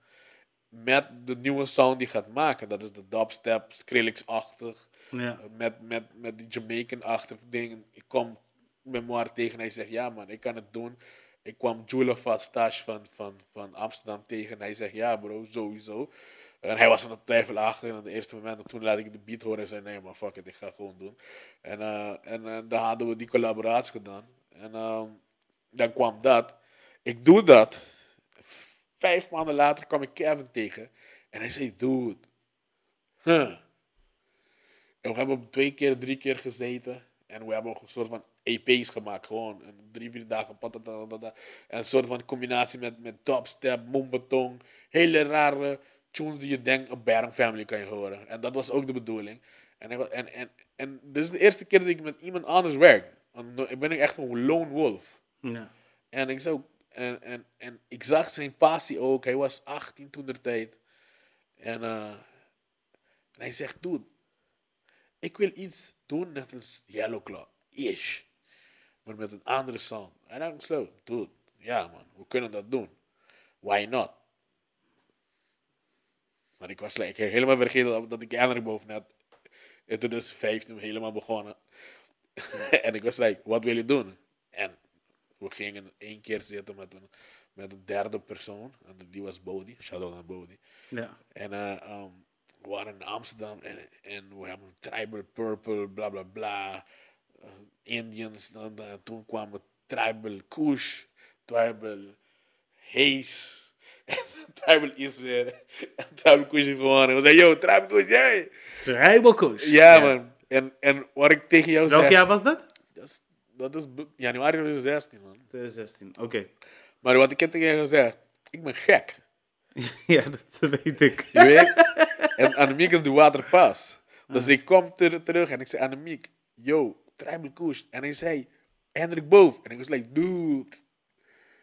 Met de nieuwe sound die gaat maken. Dat is de dubstep, Skrillex-achtig Ja. met, met, met die Jamaican-achtige dingen. Ik kom memoir tegen. Hij zegt, ja man, ik kan het doen. Ik kwam Julafat Stash van, van, van Amsterdam tegen. Hij zegt, ja bro, sowieso. En hij was aan het twijfelachtig. En op het eerste moment, en toen laat ik de beat horen en zei, nee maar fuck it, ik ga het gewoon doen. En, eh, en eh, dan hadden we die collaboratie gedaan. En ehm, dan kwam dat. Ik doe dat. Vijf maanden later kwam ik Kevin tegen. En hij zei, dude. Huh. En we hebben twee keer, drie keer gezeten. En we hebben een soort van EP's gemaakt. Gewoon en drie, vier dagen. patatatata. En een soort van combinatie met, met dubstep, mombetong. Hele rare tunes die je denkt op Bang Family kan je horen. En dat was ook de bedoeling. En, ik en, en, en dit is de eerste keer dat ik met iemand anders werk. Want Ik ben echt een lone wolf. Ja. En ik, zou, en, en, en ik zag zijn passie ook. Hij was 18 toen der tijd. En, eh, en hij zegt, dude, ik wil iets doen net als Yellow Claw. Ish. Maar met een andere sound. En dan slow, dude, ja man, we kunnen dat doen. Why not? Maar ik was like, helemaal vergeten dat, dat ik Henrik boven had. In 2015 helemaal begonnen. *laughs* en ik was like, wat wil je doen? En we gingen één keer zitten met een, met een derde persoon. En die was Bodhi. Shout-out naar Bodhi. Ja. En eh, ehm, we waren in Amsterdam en, en we hebben Tribal Purple, bla bla bla. Eh, Indians. Dan, eh, toen kwamen Tribal Kush, Tribal Haze. *laughs* En Tribal is weer. En Tribal Kush gewoon. En we zeiden, yo, Tribal Kush, jij. Rijbokoes. Ja, man. En, en wat ik tegen jou Welk zeg. jaar was dat? Dat is, dat is januari 2016, man. 2016. Oké. Maar wat ik heb tegen jou gezegd. Ik ben gek. *laughs* ja, dat weet ik. Je weet? En Annemiek is de waterpas. Dus ik kom ter- terug en ik zei, Annemiek, yo, Tribal Kush. En hij zei, Hendrik Boof. En ik was like, dude,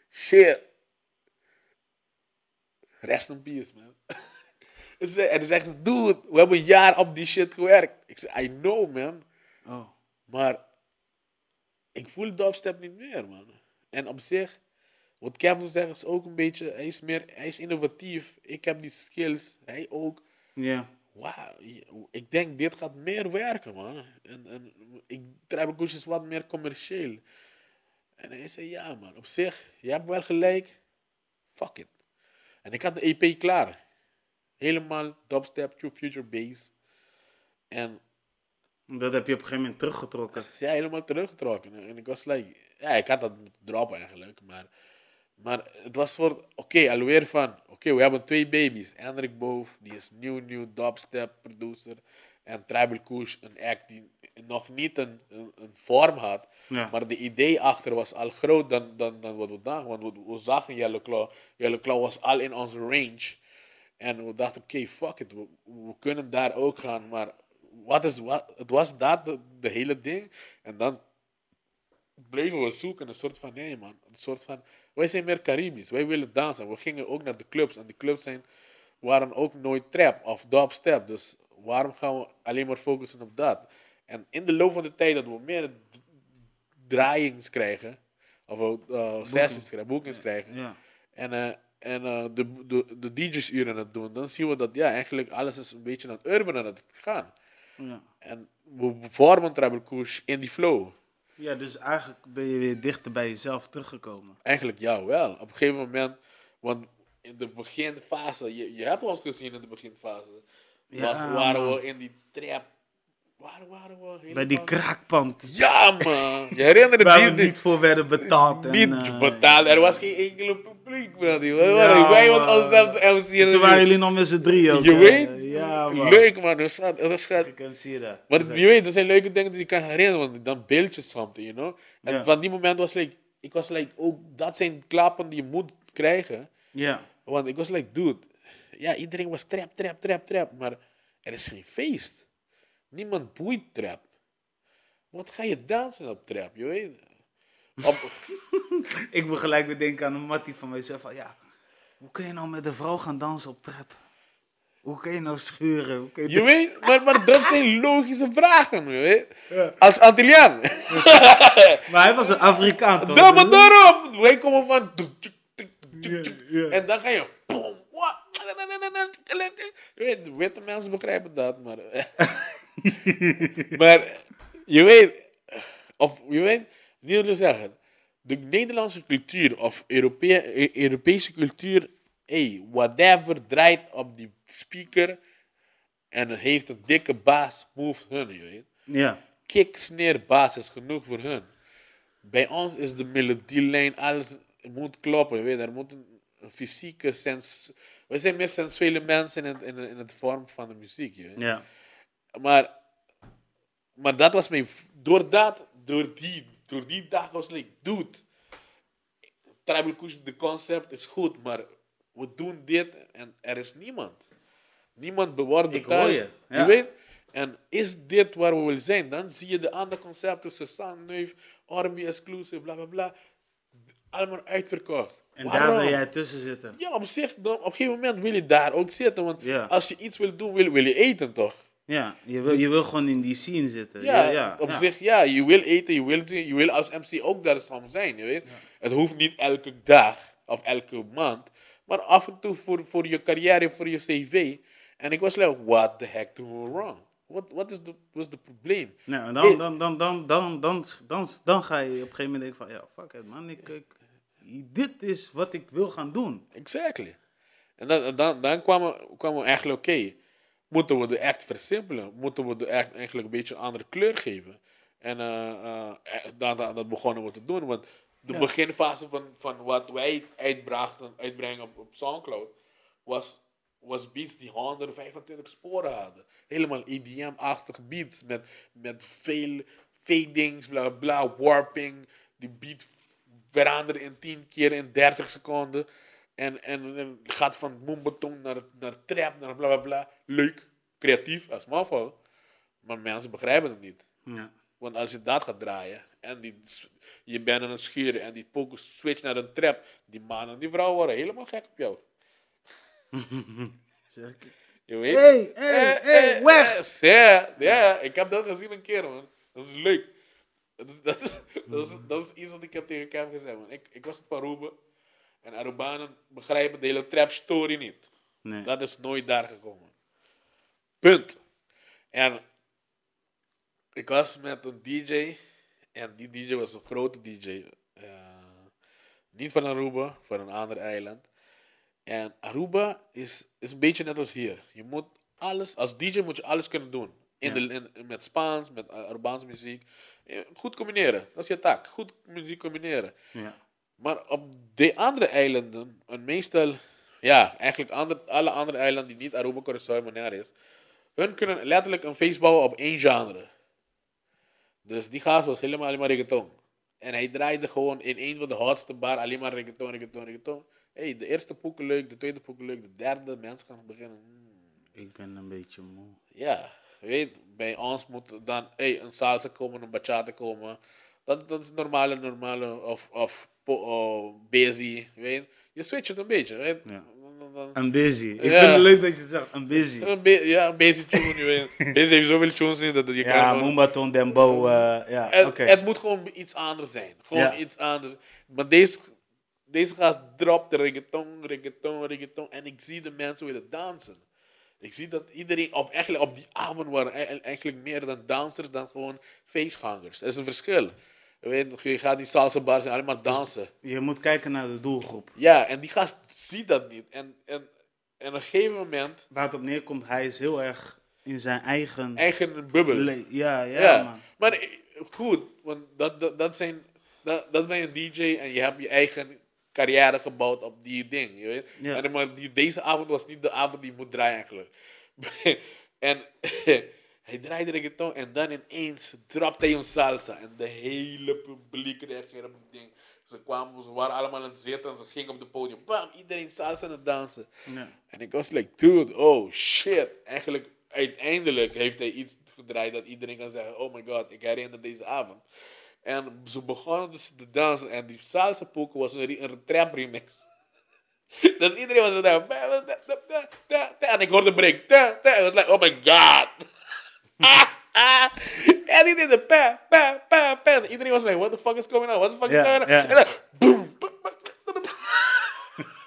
shit. Rest in peace, man. *laughs* En hij zegt, dude, we hebben een jaar op die shit gewerkt. Ik zei, I know, man. Oh. Maar ik voel dubstep niet meer, man. En op zich, wat Kevin zegt is ook een beetje, hij is, meer, hij is innovatief. Ik heb die skills, hij ook. Ja. Wauw, ik denk dit gaat meer werken, man. En, en ik Tribal Kush is wat meer commercieel. En hij zei, ja, man, op zich, je hebt wel gelijk. Fuck it. En ik had de EP klaar. Helemaal dubstep, true future bass. En Dat heb je op een gegeven moment teruggetrokken. ja, helemaal teruggetrokken. En ik was like, ja, ik had dat moeten droppen eigenlijk. Maar, maar het was voor, oké, alweer van, oké, we hebben twee baby's. Hendrik Boof, die is nieuw, nieuw dubstep producer. En Tribal Kush, een act die nog niet een, een, een vorm had. Ja. Maar de idee achter was al groot dan, dan, dan wat we dachten. Want we, we zagen Yellow Claw. Yellow Claw was al in onze range. En we dachten, oké, fuck it. We, we kunnen daar ook gaan. Maar wat is, wat, het was dat, de, de hele ding. En dan bleven we zoeken. Een soort van, nee man. Een soort van, wij zijn meer Caribisch. Wij willen dansen. We gingen ook naar de clubs. En die clubs zijn, waren ook nooit trap of dubstep. Dus waarom gaan we alleen maar focussen op dat? En in de loop van de tijd dat we meer draaiings krijgen. Of uh, sessies krijgen, boekings krijgen. Ja. En, eh, en eh, de, de, de DJ's uren aan het doen. Dan zien we dat ja, eigenlijk alles is een beetje naar het urban aan het gaan. Ja. En we vormen Tribal Kush in die flow. ja, dus eigenlijk ben je weer dichter bij jezelf teruggekomen. Eigenlijk ja, wel. Op een gegeven moment, want in de beginfase, je, je hebt ons gezien in de beginfase, Ja, was, waren man. we in die trap. Waar waren we? Helemaal... Bij die kraakpand. Ja, man. Je herinnert *laughs* Waar die? we niet voor werden betaald. En, niet eh, betaald. Er was geen enkele publiek, man. Ja, Wij de MC. Toen waren jullie nog met z'n drieën ook. Je weet? Ja, man. Leuk, man. Dat gaat, dat gaat, Ik dat. Maar je weet, dat zijn leuke dingen die je kan herinneren, want dan beeld je something, you know. En Ja. van die moment was like, ik was like, ook dat zijn klappen die je moet krijgen. Ja. Want ik was like, dude, ja, iedereen was trap, trap, trap, trap, maar er is geen feest. Niemand boeit trap. Wat ga je dansen op trap, je weet? *laughs* Ik moet gelijk weer denken aan een mattie van mij. Zei van, ja, hoe kun je nou met een vrouw gaan dansen op trap? Hoe kun je nou schuren? Hoe kun je je weet, maar, maar dat zijn logische vragen, je weet? Als Antilliaan. *laughs* Maar hij was een Afrikaan toch? Ja, maar daarom. Wij komen van... En dan ga je... weet, de witte mensen begrijpen dat, maar... *laughs* maar je weet... Of je weet... Die wil zeggen, de Nederlandse cultuur of Europee- E- Europese cultuur, hey, whatever draait op die speaker en heeft een dikke baas, move hun, je weet. Ja. Kick, baas is genoeg voor hun. Bij ons is de melodielijn, alles moet kloppen, je weet. Er moet een, een fysieke sens... We zijn meer sensuele mensen in het, in, in het vorm van de muziek, je weet. Ja. Maar, maar dat was mijn. Door dat, door die, door die dag was ik, dude. Tribal Kush, de concept is goed, maar we doen dit en er is niemand. Niemand bewaart Ik hoor je, ja. weet? En is dit waar we willen zijn? Dan zie je de andere concepten, Susan Neuf, Army Exclusive, bla bla bla. Allemaal uitverkocht. En Waarom? daar wil jij tussen zitten. Ja, op zich, dan, op een gegeven moment wil je daar ook zitten. Want Ja. als je iets wil doen, wil, wil je eten toch? Ja, je wil, je wil gewoon in die scene zitten. Ja, Ja, ja, op ja. zich, ja, je wil eten, je wil, je wil als MC ook daar soms zijn, je weet. Het hoeft niet elke dag of elke maand, maar af en toe voor, voor je carrière, voor je cv. En ik was like, what the heck doen we wrong? What, what is the, was het probleem? Nou, dan, dan, dan, dan, dan, dan, dan, dan ga je op een gegeven moment denken van, ja, fuck it man, ik, ik, dit is wat ik wil gaan doen. Exactly. En dan, dan, dan kwamen, kwamen we eigenlijk, oké, moeten we de echt versimpelen? Moeten we de echt eigenlijk een beetje een andere kleur geven? En eh, eh, eh, dat, dat, dat begonnen we te doen. Want de Ja. beginfase van, van wat wij uitbrachten, uitbrengen op, op Soundcloud, was, was beats die 125 sporen hadden. Helemaal EDM-achtige beats met, met veel fadings, bla bla, warping. Die beat veranderen in 10 keer in 30 seconden. En, en, en gaat van moombaton naar, naar trap, naar bla bla bla. Leuk, creatief, als mafo. Maar mensen begrijpen het niet. Ja. Want als je dat gaat draaien en die, je bent aan het schuren en die poker switch naar een trap, die mannen en die vrouwen worden helemaal gek op jou. *laughs* Ik. Je weet? Hey, hey, Eh, hey, eh, weg! eh, Ja, ja, ik heb dat gezien een keer, man. Dat is leuk. Dat is, dat is, *laughs* dat is, dat is iets wat ik heb tegen Kev gezegd, man. Ik, ik was op Aruba en Arubanen begrijpen de hele trap story niet. Nee. Dat is nooit daar gekomen. Punt. En ik was met een DJ. En die DJ was een grote DJ. eh, niet van Aruba, van een ander eiland. En Aruba is, is een beetje net als hier. Je moet alles, als DJ moet je alles kunnen doen. In Ja. de, in, met Spaans, met Arubaanse muziek. Eh, Goed combineren, dat is je taak. Goed muziek combineren. Ja. Maar op de andere eilanden, en meestal, ja, eigenlijk alle andere eilanden die niet Aruba, Curaçao en is, hun kunnen letterlijk een feest bouwen op één genre. Dus die gast was helemaal alleen maar reggaeton. En hij draaide gewoon in een van de hotste bar alleen maar reggaeton, reggaeton, reggaeton. hey, de eerste poeken leuk, de tweede poeken leuk, de derde, mensen gaan beginnen. hmm, Ik ben een beetje moe. ja, weet, bij ons moet dan hey, een salsa komen, een bachata komen. Dat, dat is normale, normale, of, of oh, busy, weet. Je switcht het een beetje, weet. Ja. Dan- I'm busy. Ik Ja. vind het leuk dat je het zegt, I'm busy. Een be- ja, een busy tune, je weet. *laughs* Busy heeft zoveel tunes in dat je kan Ja, gewoon... Moombaton, Dembo, eh, ja, Het, oké. het moet gewoon iets anders zijn. Gewoon Ja. iets anders. Maar deze, deze gast dropt de reggaeton, reggaeton, reggaeton. En ik zie de mensen willen dansen. Ik zie dat iedereen, op, eigenlijk op die avond waren e- eigenlijk meer dan dansers dan gewoon feestgangers. Dat is een verschil. Je, weet, je gaat niet salsa bars en alleen maar dansen. Je moet kijken naar de doelgroep. Ja, en die gast ziet dat niet. En, en, en op een gegeven moment, Waar het op neerkomt, hij is heel erg in zijn eigen... eigen bubbel. ja, ja, Ja, man. maar eh, goed, want dat, dat, dat zijn, dat, dat ben je een DJ en je hebt je eigen carrière gebouwd op die ding, je weet. Ja. En, maar die, deze avond was niet de avond die je moet draaien eigenlijk. *laughs* en *laughs* hij draaide reggaeton en dan ineens dropt hij een salsa en de hele publiek reageerde op het ding. Ze kwamen, ze waren allemaal aan het zitten en ze gingen op het podium. Bam, iedereen salsa aan het dansen. Ja. En ik was like, dude, oh shit. Eigenlijk, uiteindelijk heeft hij iets gedraaid dat iedereen kan zeggen, oh my god, ik herinner deze avond. En ze begonnen dus te dansen en die salsa poeken was een, trap remix. *laughs* dus iedereen was er daar, en ik hoorde break. I was like, oh my god. Ah, *laughs* ah. En die deed de pa, pa, pa, pa. Iedereen was like, what the fuck is going on? What the fuck is going on? En dan, boom. *laughs*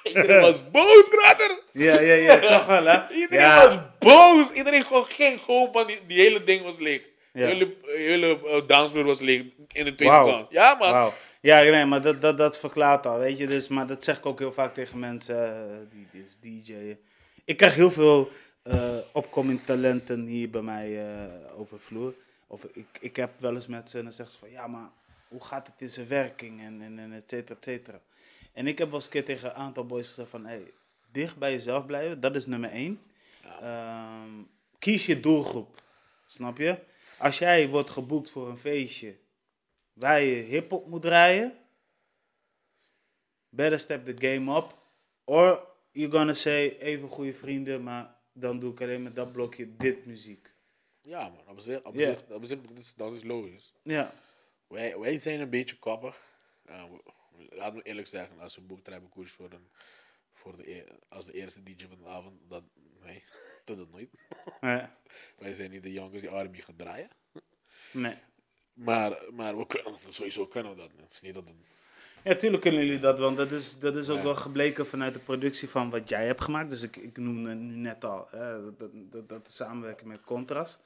Iedereen was *laughs* boos, brother. Ja, ja, ja, toch wel, hè? Iedereen Ja. was boos. Iedereen gewoon ging gewoon van die, die hele ding was leeg. Ja. Jullie, jullie eh, dansvloer was leeg in de twee Wauw. seconden. Ja, man. Ja, nee, maar dat, dat, dat verklaart al, weet je. Dus, maar dat zeg ik ook heel vaak tegen mensen eh, die, die DJ'en. Ik krijg heel veel opkomend talenten hier bij mij eh, over vloer. Of ik, ik heb wel eens met ze en dan zeggen ze van, ja, maar hoe gaat het in zijn werking en, en, en et cetera, et cetera. En ik heb wel eens een keer tegen een aantal boys gezegd van, hey, dicht bij jezelf blijven, dat is nummer één. Ehm, kies je doelgroep, snap je? Als jij wordt geboekt voor een feestje waar je hip-hop moet draaien, better step the game up. Or you're gonna say, even goede vrienden, maar dan doe ik alleen met dat blokje dit muziek. Ja, man. Op zich, op Ja. zich, op zich dat, is, dat is logisch. Ja, Wij, wij zijn een beetje koppig. We- laat me eerlijk zeggen, als we boektrijpen koers voor, een, voor de, e- als de eerste DJ van de avond, *laughs* dat, nee, dat doet nooit. nee, *laughs* Wij zijn niet de jongens die R&B gaan draaien. nee. Maar, maar we kunnen, sowieso kunnen we dat. Het is niet dat het, Ja, tuurlijk kunnen jullie dat, want dat is, dat is ook Ja. wel gebleken vanuit de productie van wat jij hebt gemaakt. Dus ik, ik noemde nu net al hè, dat, dat, dat de samenwerking met Contrast.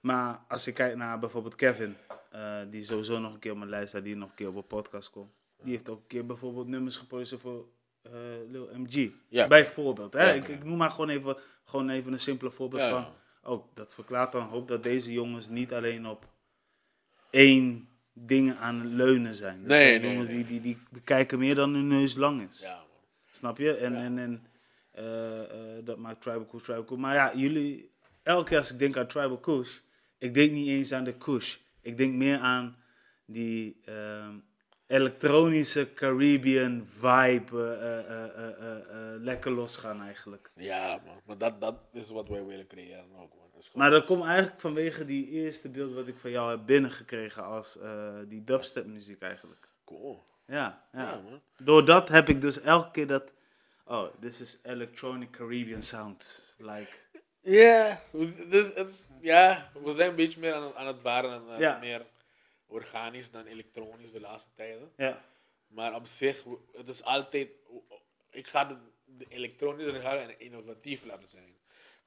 Maar als ik kijk naar bijvoorbeeld Kevin, eh, die sowieso nog een keer op mijn lijst staat, die nog een keer op een podcast komt. Die heeft ook een keer bijvoorbeeld nummers geproduceerd voor eh Lil MG. Ja. Bijvoorbeeld. Hè? Ja, ik, ik noem maar gewoon even, gewoon even een simpele voorbeeld van. Oh, dat verklaart dan hoop dat deze jongens niet alleen op één dingen aan het leunen zijn. Dat Nee, zijn nee, jongens nee. Die, die, die bekijken meer dan hun neus lang is. ja, man. Snap je? En, Ja. en, en eh, eh, dat maakt Tribal Kush Tribal Kush. Maar ja, jullie, elke keer als ik denk aan Tribal Kush, ik denk niet eens aan de Kush. Ik denk meer aan die ehm, elektronische Caribbean vibe, eh, eh, eh, eh, eh, lekker losgaan eigenlijk. Ja, man. Maar dat, dat is wat wij willen creëren ook, man. Maar dat komt eigenlijk vanwege die eerste beeld wat ik van jou heb binnengekregen als eh, die dubstep muziek eigenlijk. Cool. Ja, ja. Ja, man. Door dat heb ik dus elke keer dat, oh, this is electronic Caribbean sound. Like, Ja, dus, het is- ja, we zijn een beetje meer aan, het- aan het waren en eh, Ja. meer organisch dan elektronisch de laatste tijden. ja, Maar op zich, het is altijd. Ik ga de, de elektronische en innovatief laten zijn.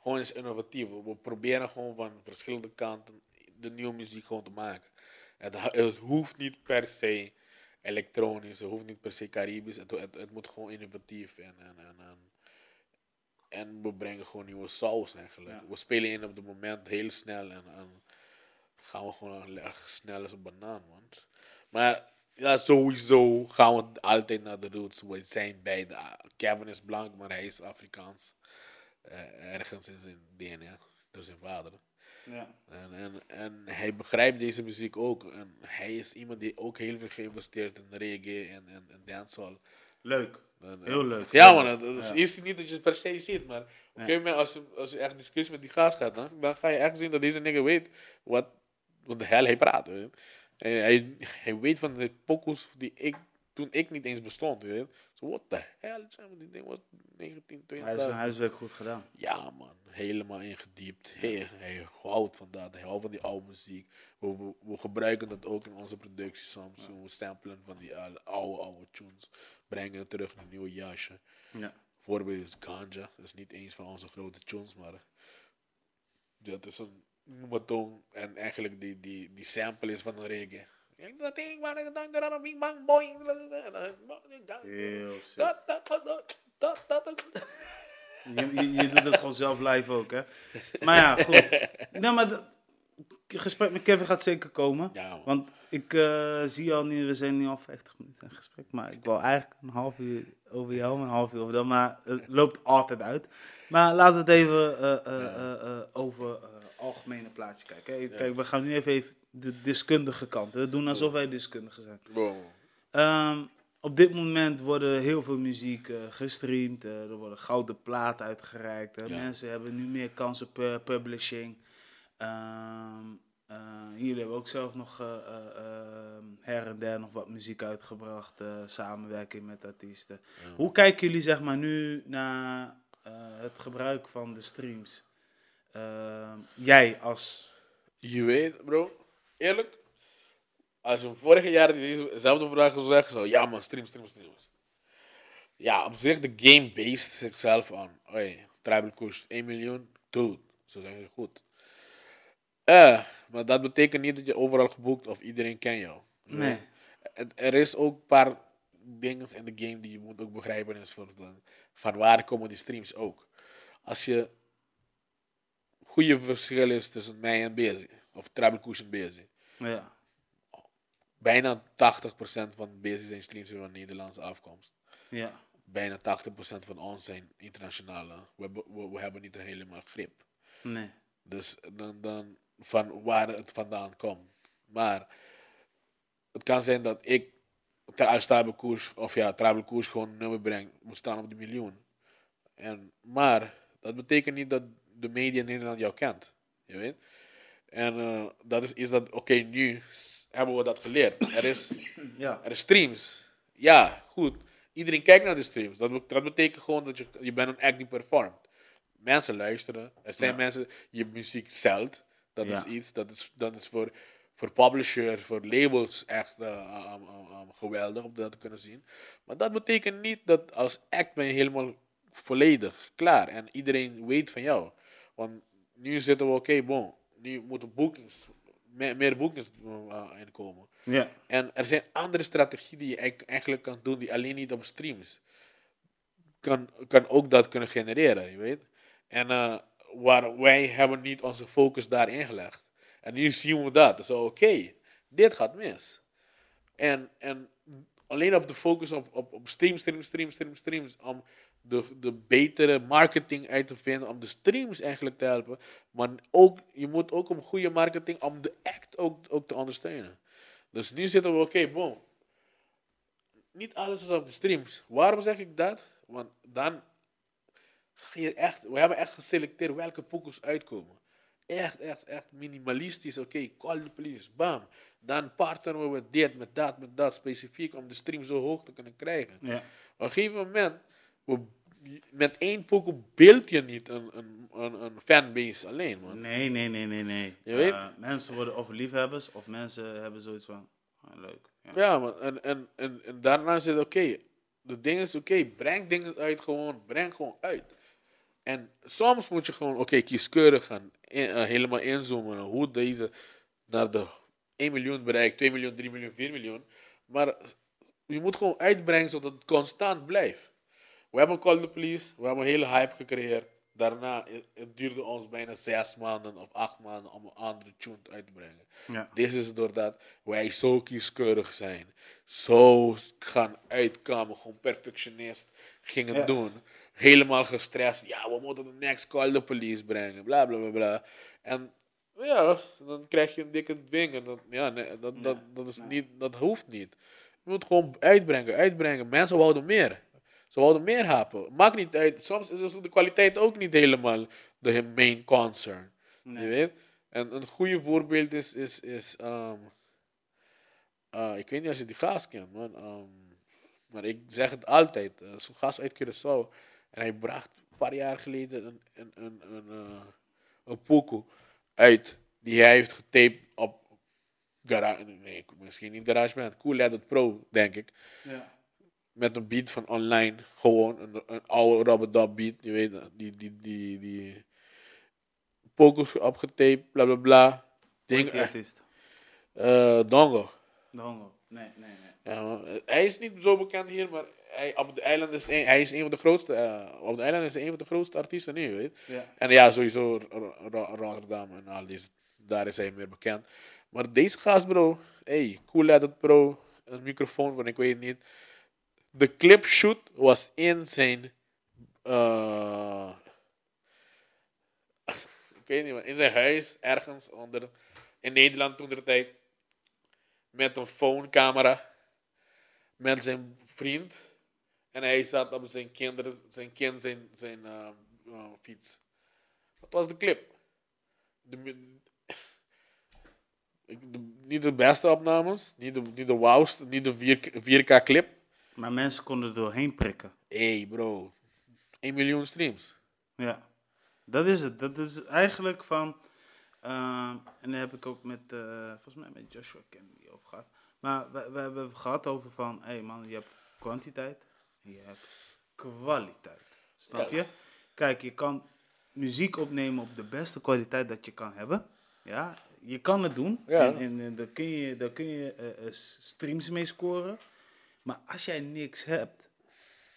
Gewoon eens innovatief. We proberen gewoon van verschillende kanten de nieuwe muziek gewoon te maken. Het, hoeft niet per se elektronisch, het hoeft niet per se Caribisch. Het, het, het moet gewoon innovatief en, en, en, en, en we brengen gewoon nieuwe saus eigenlijk. Ja. We spelen in op het moment heel snel en, en gaan we gewoon snel als een banaan, man. Maar ja, sowieso gaan we altijd naar de roots. We zijn bij de. Kevin is blank, maar hij is Afrikaans. Eh, ergens in zijn DNA, door zijn vader. ja. En, en, en hij begrijpt deze muziek ook. En hij is iemand die ook heel veel geïnvesteerd in reggae en, en, en dancehall. Leuk. En- Heel leuk. Ja, man. Het is Ja. eerst niet dat je het per se ziet, maar op een gegeven moment, als, je- als je echt discussie met die gast gaat, dan, dan ga je echt zien dat deze nigger weet wat, wat de hel hij praat. Weet. je. En hij, hij weet van de pokoes die ik, toen ik niet eens bestond. Weet. je. Zo, what the hell? Die ding was 19, Hij heeft 20. zijn huiswerk goed gedaan. Ja, man. Helemaal ingediept. Hij, hij houdt van dat. Hij houdt van die oude muziek. We, we, we gebruiken dat ook in onze productie soms. We samplen van die oude, oude, tunes. Brengen het terug in een nieuw jasje. Ja. Voorbeeld is Ganja. Dat is niet eens van onze grote tunes, maar dat is een noematong. En eigenlijk die, die, die sample is van een reggae. Dat ding waar ik dan aan een bing bang boy. Heel sick. Dat, dat, dat, dat, dat, dat. Je, je, je doet het gewoon zelf live ook, hè? Maar ja, goed. *laughs* Nee, maar dat- het gesprek met Kevin gaat zeker komen. Ja. Want ik eh, zie al nu, we zijn nu al 50 minuten in gesprek. Maar ik wil eigenlijk een half uur over jou, een half uur over dat. Maar het loopt altijd uit. Maar laten we het even eh, eh, over algemene plaatje kijken. Kijk, we gaan nu even, even de deskundige kant. We doen alsof wij deskundigen zijn. Boom. Ehm, op dit moment worden heel veel muziek eh, gestreamd. eh, er worden gouden platen uitgereikt. Ja. Mensen hebben nu meer kans op eh, publishing. Ehm, eh, jullie hebben ook zelf nog eh, eh, ehm, her en der nog wat muziek uitgebracht. eh, samenwerking met artiesten. Hoe kijken jullie zeg maar nu naar eh, het gebruik van de streams? Ehm, jij als... Je weet, bro, eerlijk, als je vorig jaar dezezelfde vraag zou zeggen, zou ja man, stream, stream, stream. Ja, op zich, de game based zichzelf aan. Hey, Tribal kost 1 miljoen, dude, zo zeg je goed. Eh, maar dat betekent niet dat je overal geboekt of iedereen kent jou. Nee. Er is ook een paar dingen in de game die je moet ook begrijpen. Is voor de- van waar komen die streams ook. Als je goede verschil is tussen mij en Busy, of Trouble Cushion Busy. Ja. Bijna 80% van Busy zijn streams van Nederlandse afkomst. Ja. Bijna 80% van ons zijn internationale. We, hebben- we, we hebben niet helemaal grip. Nee. Dus dan, dan van waar het vandaan komt. Maar het kan zijn dat ik als Tribal Koers, of ja, gewoon een nummer breng. We staan op de miljoen. En, maar dat betekent niet dat de media in Nederland jou kent. Je weet? En eh, dat is, is dat, oké, nu hebben we dat geleerd. Er is, *coughs* Ja. er is streams. Ja, goed. Iedereen kijkt naar de streams. Dat, be- dat betekent gewoon dat je, je bent een act die performt. Mensen luisteren. Er zijn Ja. mensen, je muziek zelt. Dat is iets, dat is, dat is voor, voor publishers, voor labels echt eh, um, um, um, geweldig om dat te kunnen zien. Maar dat betekent niet dat als act ben je helemaal volledig klaar. En iedereen weet van jou. Want nu zitten we, oké, bon. Nu moeten boekings, meer, meer boekings uh, inkomen. Ja. En er zijn andere strategieën die je eigenlijk- kan doen, die alleen niet op streams. Kan, kan ook dat kunnen genereren, je weet. En eh, waar wij hebben niet onze focus daarin gelegd. En nu zien we dat. Dus oké, dit gaat mis. En, en alleen op de focus op, op, op streams, streams, streams, streams, streams. Om de, de betere marketing uit te vinden. Om de streams eigenlijk te helpen. Maar ook, je moet ook om goede marketing, om de act ook, ook te ondersteunen. Dus nu zitten we, oké, bon. Niet alles is op de streams. Waarom zeg ik dat? Want dan ga je echt, we hebben echt geselecteerd welke poekers uitkomen. Echt, echt, echt minimalistisch. Oké, call the police, bam. Dan partneren we met dit, met dat, met dat, specifiek om de stream zo hoog te kunnen krijgen. Ja. Op een gegeven moment, we, met één poker beeld je niet een, een, een, een fanbase alleen, man. Nee, nee, nee, nee, nee. Je weet- Eh, mensen worden of liefhebbers of mensen hebben zoiets van, ah, leuk. Ja. Ja, man. En, en, en, en daarna zit oké. de ding is oké, breng dingen uit gewoon. Breng gewoon uit. En soms moet je gewoon, oké, kieskeurig gaan. in- eh, helemaal inzoomen. Hoe deze naar de 1 miljoen bereikt, 2 miljoen, 3 miljoen, 4 miljoen. Maar je moet gewoon uitbrengen zodat het constant blijft. We hebben Call the Police, we hebben een hele hype gecreëerd. Daarna, het, het duurde ons bijna zes maanden of acht maanden om een andere tune uit te brengen. Ja. Dit is doordat wij zo kieskeurig zijn. Zo gaan uitkomen, gewoon perfectionist gingen Ja. doen. Helemaal gestrest. Ja, we moeten de next call the police brengen. Bla bla bla bla. En ja, dan krijg je een dikke dwing. En dat, ja, nee, dat, dat, dat, is niet, dat hoeft niet. Je moet gewoon uitbrengen, uitbrengen. Mensen wouden meer. Ze wouden meer hapen. Maakt niet uit. Soms is de kwaliteit ook niet helemaal de main concern. Nee. Je weet? En een goede voorbeeld is, is, is ehm, eh, ik weet niet als je die gaas kent, man. ehm, maar ik zeg het altijd. eh, Zo'n gast uit Curaçao. En hij bracht een paar jaar geleden een, een, een, een, eh, een pokoe uit. Die hij heeft getaped op garage, nee, misschien niet GarageBand. Cool Edit Pro, denk ik. Ja. Met een beat van online. Gewoon een, een oude Robert beat. Je weet, die, die, die, die pokoe opgetaped, bla bla bla. Ding, die artiest. eh Dongo. De Hongo. Nee, nee, nee. Ja. Eh, hij is niet zo bekend hier, maar hij, op de eiland is een, hij is een van de grootste. eh, op de eiland is hij een van de grootste artiesten nu, weet. Ja. En ja, sowieso Ro- Ro- Rotterdam en al deze. Daar is hij meer bekend. Maar deze gast, bro. Hey, cool edit, bro. Een microfoon van, ik weet het niet. De clip shoot was in zijn. eh, *laughs* ik weet niet, man. In zijn huis, ergens onder. In Nederland toen de tijd. Met een phonecamera. Met zijn vriend. En hij zat op zijn kinderen, zijn kind, zijn, zijn eh, eh, fiets. Dat was de clip. De, *laughs* niet de beste opnames, niet de, niet de wauwste, niet de 4K, 4K clip. Maar mensen konden er doorheen prikken. Hé hey bro, 1 miljoen streams. Ja, dat is het. Dat is eigenlijk van. eh, en daar heb ik ook met, eh, volgens mij met Joshua Kennedy over gehad. Maar we, we hebben het gehad over van, hé hey man, je hebt kwantiteit en je hebt kwaliteit. Snap je? Kijk, je kan muziek opnemen op de beste kwaliteit dat je kan hebben. Ja, je kan het doen. Ja. En, en, en daar kun je, daar kun je eh, streams mee scoren. Maar als jij niks hebt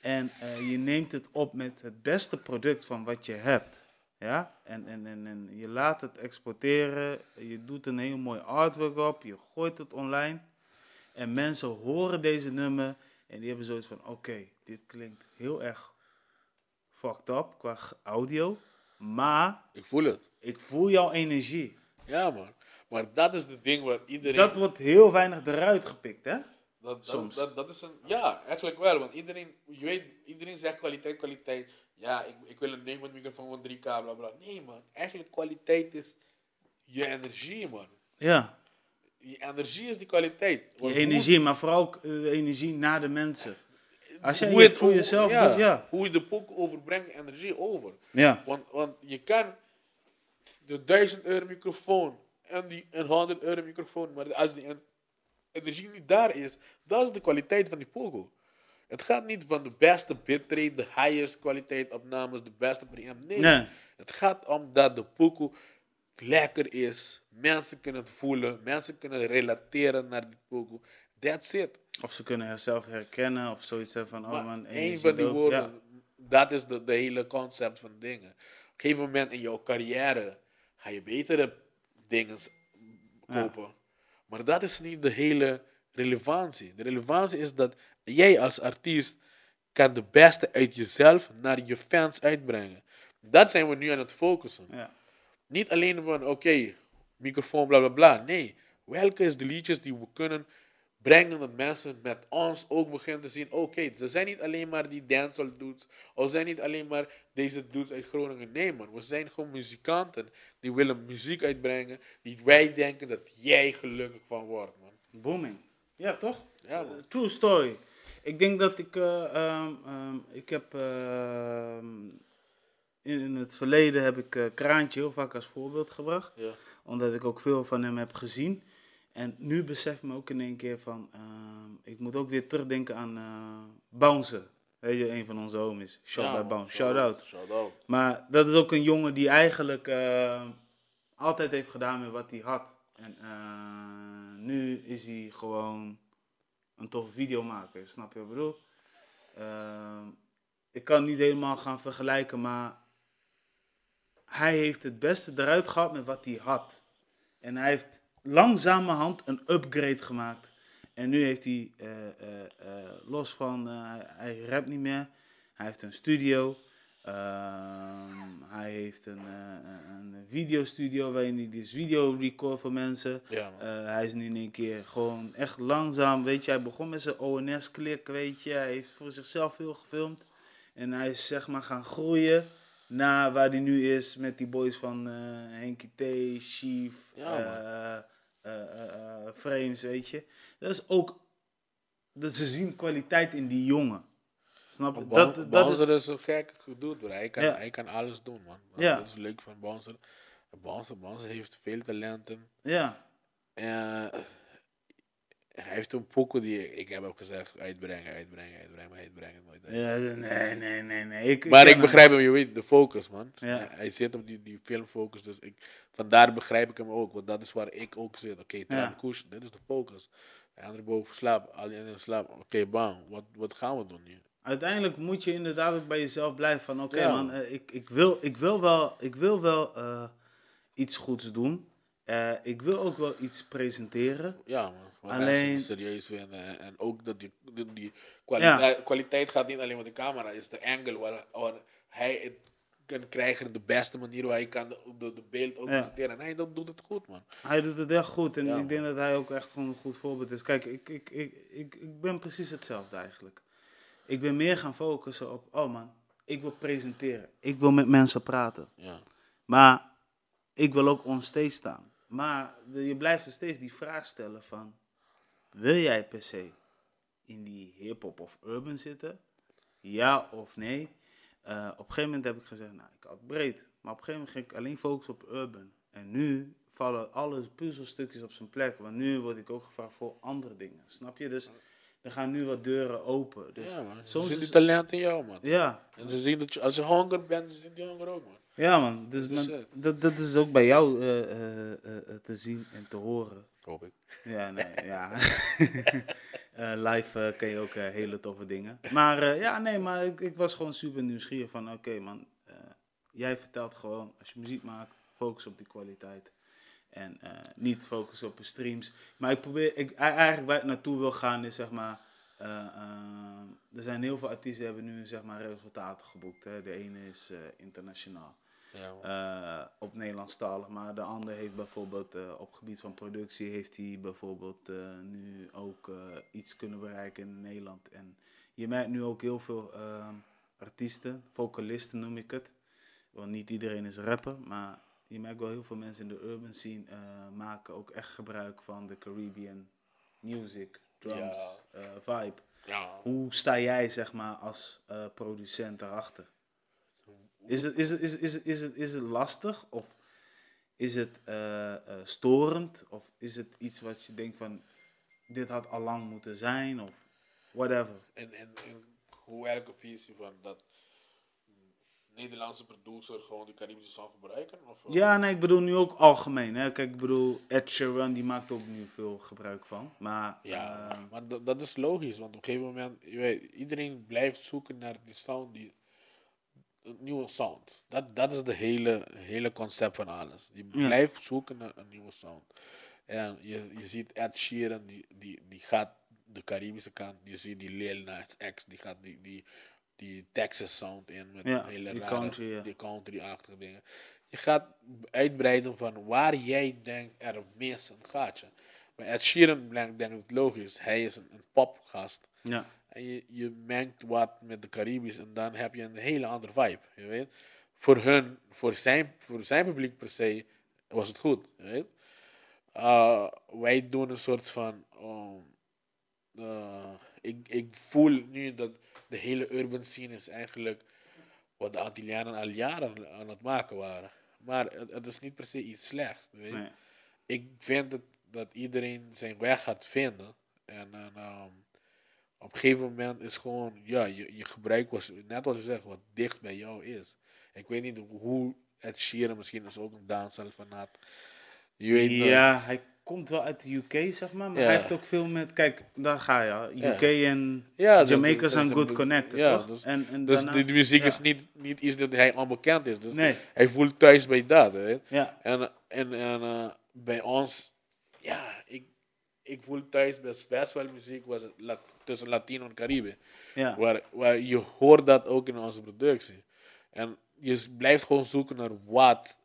en eh, je neemt het op met het beste product van wat je hebt. Ja, en, en, en, en je laat het exporteren, je doet een heel mooi artwork op, je gooit het online. En mensen horen deze nummer en die hebben zoiets van, oké, dit klinkt heel erg fucked up qua audio. Maar Ik voel het. ik voel jouw energie. Ja, man. Maar dat is het ding waar iedereen... Dat wordt heel weinig eruit gepikt, hè? Dat, dat, Soms. Dat, dat is een, ja, eigenlijk wel. Want iedereen, je weet, iedereen zegt kwaliteit, kwaliteit. Ja, ik, ik wil een Neumann microfoon van 3K, bla bla. Nee, man. Eigenlijk kwaliteit is je energie, man. Ja, Je energie is die kwaliteit. je energie, maar vooral eh, de energie naar de mensen. Als jij hoe het het voor jezelf ja, doet, ja. Hoe je de poek overbrengt, energie over. Ja, Want, want je kan de 1000 euro microfoon en die een 100 euro microfoon, maar als die energie niet daar is, dat is de kwaliteit van die pogo. Het gaat niet van de beste bitrate, de highest kwaliteit opnames, de beste preamp. Nee. Nee. Het gaat om dat de pogo lekker is. Mensen kunnen het voelen. Mensen kunnen relateren naar die pogo. That's it. of ze kunnen zichzelf herkennen of zoiets hebben van, oh Maar man, één van die dope. woorden, Ja. dat is de, de hele concept van dingen. Op een gegeven moment in jouw carrière ga je betere dingen kopen. Maar dat is niet de hele relevantie. De relevantie is dat jij als artiest kan de beste uit jezelf naar je fans uitbrengen. Dat zijn we nu aan het focussen. Ja. Niet alleen van, oké, microfoon, bla bla bla. Nee, welke is de liedjes die we kunnen brengen dat mensen met ons ook beginnen te zien, oké, ze zijn niet alleen maar die dancehall dudes, of ze zijn niet alleen maar deze dudes uit Groningen. Nee man, we zijn gewoon muzikanten die willen muziek uitbrengen, die wij denken dat jij gelukkig van wordt man. Booming. Ja, toch? Ja, man. Eh, True story. Ik denk dat ik, eh, ehm, ehm, ik heb, ehm, in, in het verleden heb ik eh, Kraantje heel vaak als voorbeeld gebracht. Ja. Omdat ik ook veel van hem heb gezien. En nu besef me ook in één keer van, ehm, ik moet ook weer terugdenken aan eh Bouncer. Weet je, een van onze homies. Shout Ja, out. Bouncer. Shout out. Shout out. Maar dat is ook een jongen die eigenlijk eh, altijd heeft gedaan met wat hij had. En eh, nu is hij gewoon een toffe videomaker, snap je wat ik bedoel? Eh, ik kan niet helemaal gaan vergelijken, maar hij heeft het beste eruit gehaald met wat hij had. En hij heeft langzamerhand een upgrade gemaakt. En nu heeft hij, eh, eh, eh, los van, hij, rapt niet meer, hij heeft een studio. Ehm, hij heeft een, een videostudio waarin hij dus video record voor mensen. Ja, hij is nu in één keer gewoon echt langzaam, weet je, hij begon met zijn ONS-klik, weet je. Hij heeft voor zichzelf veel gefilmd. En hij is zeg maar gaan groeien naar waar hij nu is met die boys van eh Henky T, Chief, Ja, eh, eh, Frames, weet je. Dat is ook, dat ze zien kwaliteit in die jongen. Snap je? Dat, Dat, Bouncer is, is, een gek gedoe, bro. Hij kan, Ja. hij kan alles doen, man. Ja. Dat is leuk van Bouncer. Bouncer, Bouncer heeft veel talenten. ja, Eh, *laughs* hij heeft een pokoe die ik heb ook gezegd, uitbrengen, uitbrengen, uitbrengen, het nooit ja, nee, nee, nee, nee. Ik, Maar ik begrijp hem, je weet, de focus, man. Ja. Hij, zit op die, die filmfocus, dus ik, vandaar begrijp ik hem ook, want dat is waar ik ook zit. Oké, okay, Ja. Dit is de focus. De andere boven slaap, al die anderen slaap. Oké, bam, wat, wat gaan we doen nu? Uiteindelijk moet je inderdaad ook bij jezelf blijven van oké Ja. man, eh, ik, ik, wil, ik wil wel, ik wil wel eh, iets goeds doen. Eh, ik wil ook wel iets presenteren. Ja, man. Alleen- serieus vinden. En, ook dat die, die, die kwaliteit, kwaliteit gaat niet alleen met de camera, is de angle waar, waar hij het kan krijgen de beste manier, waar hij kan de, de, de beeld ook Ja. presenteren. En hij doet, doet het goed, man. Hij doet het echt goed en Ja, ik denk dat hij ook echt gewoon een goed voorbeeld is. Kijk, ik, ik, ik, ik, ik ben precies hetzelfde eigenlijk. Ik ben meer gaan focussen op, oh man, ik wil presenteren. Ik wil met mensen praten. Ja. Maar ik wil ook onstage staan. Maar je blijft er steeds die vraag stellen van... Wil jij per se in die hip-hop of urban zitten? Ja of nee? Eh, op een gegeven moment heb ik gezegd, nou, ik had breed. Maar op een gegeven moment ging ik alleen focussen op urban. En nu vallen alle puzzelstukjes op zijn plek. Want nu word ik ook gevraagd voor andere dingen. Snap je? Dus er gaan nu wat deuren open. Dus ja, man. Ze zien die het- talent in jou, man. ja, En ze zien dat je, als je honger bent, ze zien die honger ook, man. Ja, man. Dus Dat is man, dat, dat is ook bij jou eh, eh, eh, te zien en te horen. Hoop ik. Ja, nee, ja. *laughs* Eh, live kun je ook hele toffe dingen. Maar eh, ja, nee, maar ik, ik was gewoon super nieuwsgierig van, oké man, eh, jij vertelt gewoon, als je muziek maakt, focus op die kwaliteit. En eh, niet focus op de streams. Maar ik probeer, ik, eigenlijk waar ik naartoe wil gaan is zeg maar, er zijn heel veel artiesten die hebben nu zeg maar resultaten geboekt. Hè. De ene is eh, internationaal Ja, eh, op Nederlandstalig. Maar de ander heeft bijvoorbeeld eh, op gebied van productie heeft hij bijvoorbeeld eh, nu ook iets kunnen bereiken in Nederland. En je merkt nu ook heel veel artiesten, vocalisten noem ik het. Want niet iedereen is rapper, maar je merkt wel heel veel mensen in de urban scene maken ook echt gebruik van de Caribbean music, drums, Ja. vibe. ja. Hoe sta jij zeg maar als producent daarachter? Is het, is, het, is, het, is, het, is, het, is het lastig of is het eh, eh, storend of is het iets wat je denkt van dit had al lang moeten zijn of whatever? En, en, en hoe werkt een visie van dat Nederlandse producer gewoon die Caribische song gebruiken? Of? Ja, nee, ik bedoel nu ook algemeen. Hè? Kijk, ik bedoel, Ed Sheeran die maakt ook nu veel gebruik van. Maar Ja, eh, maar dat, dat is logisch, want op een gegeven moment, je weet, iedereen blijft zoeken naar die sound, die, een nieuwe sound. Dat, dat is de hele, hele concept van alles. Je Ja. blijft zoeken naar een nieuwe sound. En je, je ziet Ed Sheeran, die, die, die gaat de Caribische kant. Je ziet die Lil Nas X, die gaat die, die, die Texas sound in met Ja, hele die rare, country, ja. die country-achtige dingen. Je gaat uitbreiden van waar jij denkt er mis een gaatje. Maar Ed Sheeran denk ik logisch. Hij is een, een popgast. ja, En je, je mengt wat met de Caribisch en dan heb je een hele andere vibe. Je weet? Voor hun, voor zijn, voor zijn publiek per se, was het goed. Je weet? Uh, wij doen een soort van. um, uh, ik, ik voel nu dat de hele urban scene is eigenlijk wat de Antillianen al jaren aan het maken waren. Maar het, het is niet per se iets slechts. Weet? nee. ik vind dat, dat iedereen zijn weg gaat vinden. En, en ehm, op een gegeven moment is gewoon, ja, je, je gebruik was, net wat je zegt, wat dicht bij jou is. Ik weet niet hoe Ed Sheeran misschien is ook een danscel fanaat. Je weet. Ja, hij komt wel uit de UK, zeg maar. Maar Ja. hij heeft ook veel met... Kijk, daar ga je. Ja. UK en Ja, Jamaica zijn good connected, ja, toch? dus- en, en Dus daarnaast- die muziek is niet, niet iets dat hij onbekend is. Dus Nee. hij voelt thuis bij dat. Hè. Ja, En, en, en eh, bij ons, ja, ik, ik voel thuis best, best wel muziek was tussen Latino en Caribe. ja. Waar, waar je hoort dat ook in onze productie. En je blijft gewoon zoeken naar wat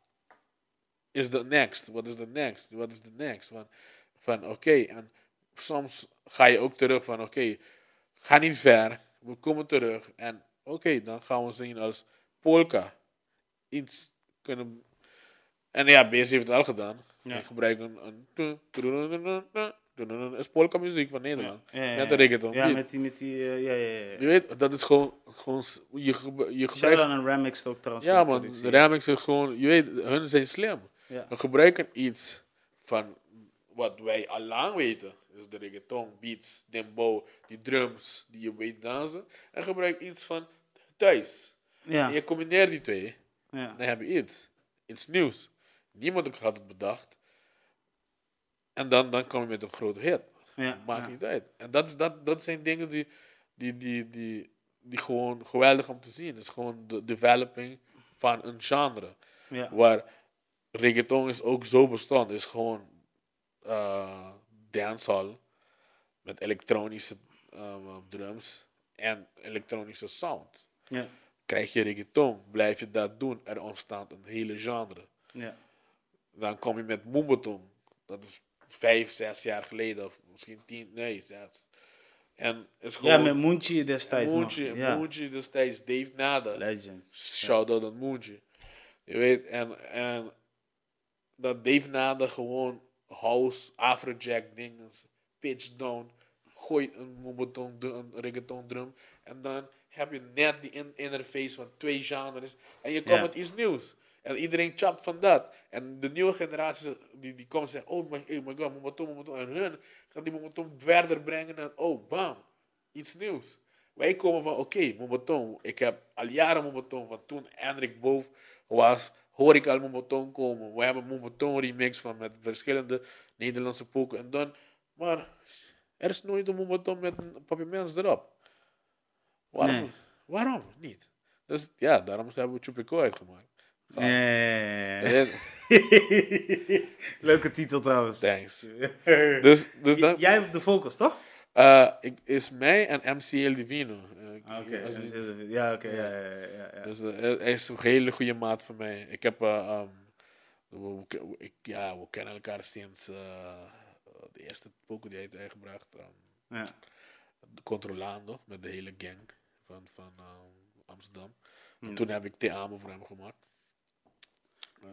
is de next, wat is de next, wat is de next. Van, van oké, en soms ga je ook terug van oké, ga niet ver, we komen terug. En oké, dan gaan we zien als polka iets kunnen... En ja, BS heeft het al gedaan. Ja. Hij gebruikt een... een is polka muziek van Nederland. Ja, ja, ja, Met de reggaeton Ja, met die... Met die eh, ja, ja, ja. Je weet, dat is gewoon, gewoon je, je gebruikt... aan Remix ook trouwens. Ja man, de remix is gewoon, je weet, hun zijn slim. We gebruiken iets van wat wij al lang weten. Dus de reggaeton, beats, dembow, die drums die je weet dansen. En gebruik iets van thuis. Ja, En je combineert die twee, ja. dan heb je iets. Iets nieuws. Niemand had het bedacht. En dan, dan kom je met een grote hit. Ja, Maakt ja. niet uit. En dat, is, dat, dat zijn dingen die, die, die, die, die gewoon geweldig om te zien. Het is gewoon de developing van een genre. Ja. Waar reggaeton is ook zo bestand. is gewoon eh dancehall met elektronische eh, drums en elektronische sound. Ja. Krijg je reggaeton, blijf je dat doen, er ontstaat een hele genre. Ja. Dan kom je met Moombahton. Dat is vijf, zes jaar geleden, of misschien tien, nee, zes. En het is gewoon... ja, met Moentje destijds Moentje, nog. Ja. Moentje destijds, Dave Nada. Legend. Shout-out aan Moentje. Je weet, en, en dat Dave Nada gewoon house, afrojack dingen, pitch down, gooit een een reggaeton drum. En dan heb je net die in interface van twee genres. En je komt met iets nieuws. En iedereen chapt van dat. En de nieuwe generatie die, die komt en zegt, oh my, oh my god. En hun gaat die Moombahton verder brengen en oh, bam, iets nieuws. Wij komen van, oké, Moombahton. Ik heb al jaren Moombahton, van toen Hendrik Boof was, hoor ik al Momoton komen. We hebben Momoton remix van met verschillende Nederlandse poken. En dan, maar er is nooit een Momoton met een papiermens erop. Waarom? Nee. Waarom niet? Dus ja, daarom hebben we Chupico uitgemaakt. En- *laughs* Leuke titel trouwens. Thanks. *laughs* Dus, dus Jij hebt de focus, toch? eh, ik, is mij en MCL Divino. Eh, Ah, Oké, die- ja, oké, ja, ja, ja, ja, ja. Dus eh, hij is een hele goede maat voor mij. Ik heb, ehm, we, ik, ja, we kennen elkaar sinds de eerste poker die hij heeft uitgebracht. ehm, ja. Controlando, met de hele gang van, van ehm, Amsterdam. En toen heb ik Te Amo voor hem gemaakt.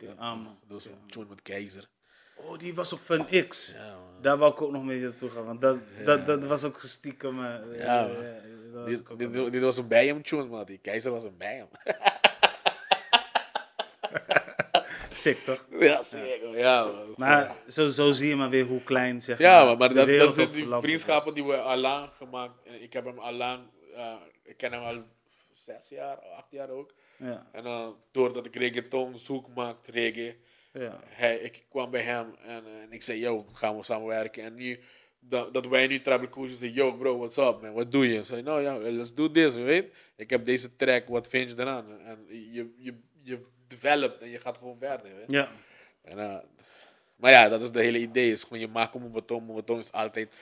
Eh, Amo, Dat was een tune met Keizer. Oh, die was op Fun X. Ja, man. Daar wou ik ook nog mee naartoe gaan, want dat, dat, dat was ook stiekem. eh, Ja, eh, dat was Dit, ook dit, dit was een bij hem tune, man. Die Keizer was een bij hem. *laughs* Sick, toch? ja, zeker. Ja, man. Maar zo, zo zie je maar weer hoe klein, zeg Ja, maar, maar de dat, zijn die vriendschappen die we al lang gemaakt. Ik heb hem al lang, ik ken hem al zes jaar, acht jaar ook. Ja, En uh, doordat ik reggaeton zoek maakte, reggae, ja. hij, ik kwam bij hem en, eh, en ik zei, yo, gaan we samenwerken. En nu, dat, dat wij nu Tribal Coaches zeggen, yo bro, what's up man, wat doe je? Zei, nou ja, let's do this, weet. Ik heb deze track, wat vind je eraan? En je, je, je developt en je gaat gewoon verder, je weet. Ja, En, eh, maar ja, dat is de hele idee. Is gewoon, je maakt een beton. Een beton is altijd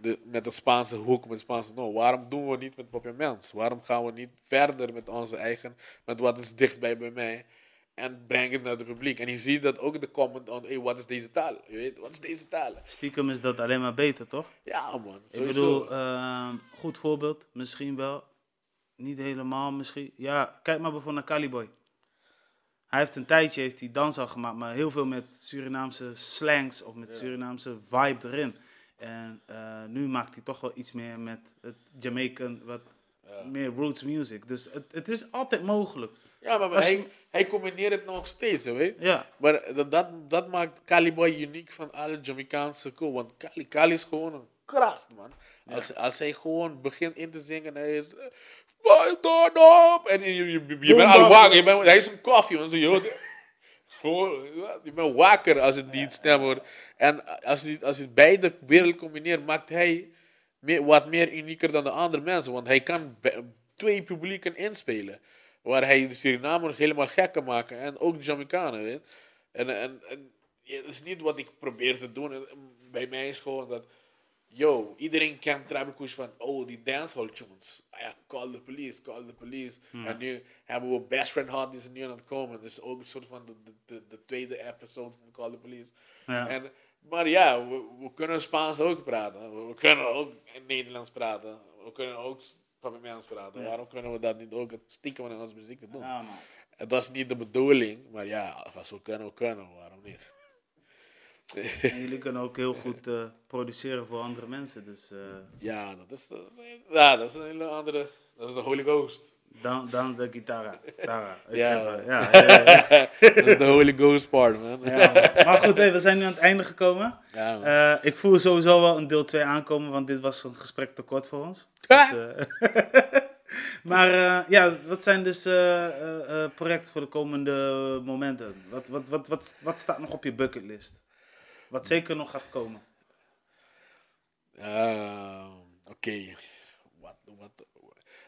de, met de Spaanse hoek, met Spaanse... No, waarom doen we niet met Papiaments? Waarom gaan we niet verder met onze eigen... Met wat is dichtbij bij mij? En brengen het naar het publiek. En je ziet dat ook de comment on... Hey, wat is deze taal? Je weet, wat is deze taal? stiekem is dat alleen maar beter, toch? Ja, man. Ik bedoel, ehm, goed voorbeeld, misschien wel. Niet helemaal misschien. Ja, kijk maar bijvoorbeeld naar Caliboy. Hij heeft een tijdje heeft hij dans al gemaakt, maar heel veel met Surinaamse slangs of met Surinaamse vibe erin. En eh, nu maakt hij toch wel iets meer met het Jamaican, wat meer roots music. Dus het, het is altijd mogelijk. Ja, maar Als je- hij, hij combineert het nog steeds, je weet. Ja, Maar dat, dat, dat maakt Caliboy uniek van alle Jamaicaanse cool. Want Cali, Cali is gewoon een kracht, man. Als, als hij gewoon begint in te zingen, hij is... eh, "Boy, turn up! En je, je, je, je bent al wakker. Je bent, hij is een koffie, man. Zo, je, gewoon, je bent wakker als het die stem hoort. En als hij, als hij beide werelden combineert, maakt hij meer, wat meer unieker dan de andere mensen. Want hij kan twee publieken inspelen. Waar hij de Surinamers helemaal gek kan maken. En ook de Jamaicanen, weet En, en, en ja, dat is niet wat ik probeer te doen. En, Bij mij is gewoon dat... Yo, iedereen kent Tribal Kush van... Oh, die dancehall tunes. Ah ja, call the police, call the police. En nu hebben we Best Friend Hot, die is nu aan het komen. Dat is ook een soort van de, de, de, de tweede episode van Call the Police. Ja. En, maar ja, we, we kunnen Spaans ook praten. We, kunnen ook Nederlands praten. We kunnen ook Papiaments praten. Waarom kunnen we dat niet ook stiekem in onze muziek doen? ja dat is niet de bedoeling, maar ja, als we kunnen, we kunnen, waarom niet? *laughs* En jullie kunnen ook heel goed eh, produceren voor andere mensen. Dus eh, Ja, dat is, is- ja, dat is een hele andere, dat is de Holy Ghost. dan, dan de gitara. Tara. Ik *laughs* Ja, ja, ja, dat is de Holy Ghost part, man. Ja, maar goed, hey, we zijn nu aan het einde gekomen. Ja. Eh, ik voel sowieso wel een deel 2 aankomen, want dit was een gesprek te kort voor ons. *laughs* Dus, maar ja, wat zijn dus eh, projecten voor de komende momenten? Wat, wat, wat, wat, wat staat nog op je bucketlist? Wat zeker nog gaat komen? Ehm, Oké, wat, wat,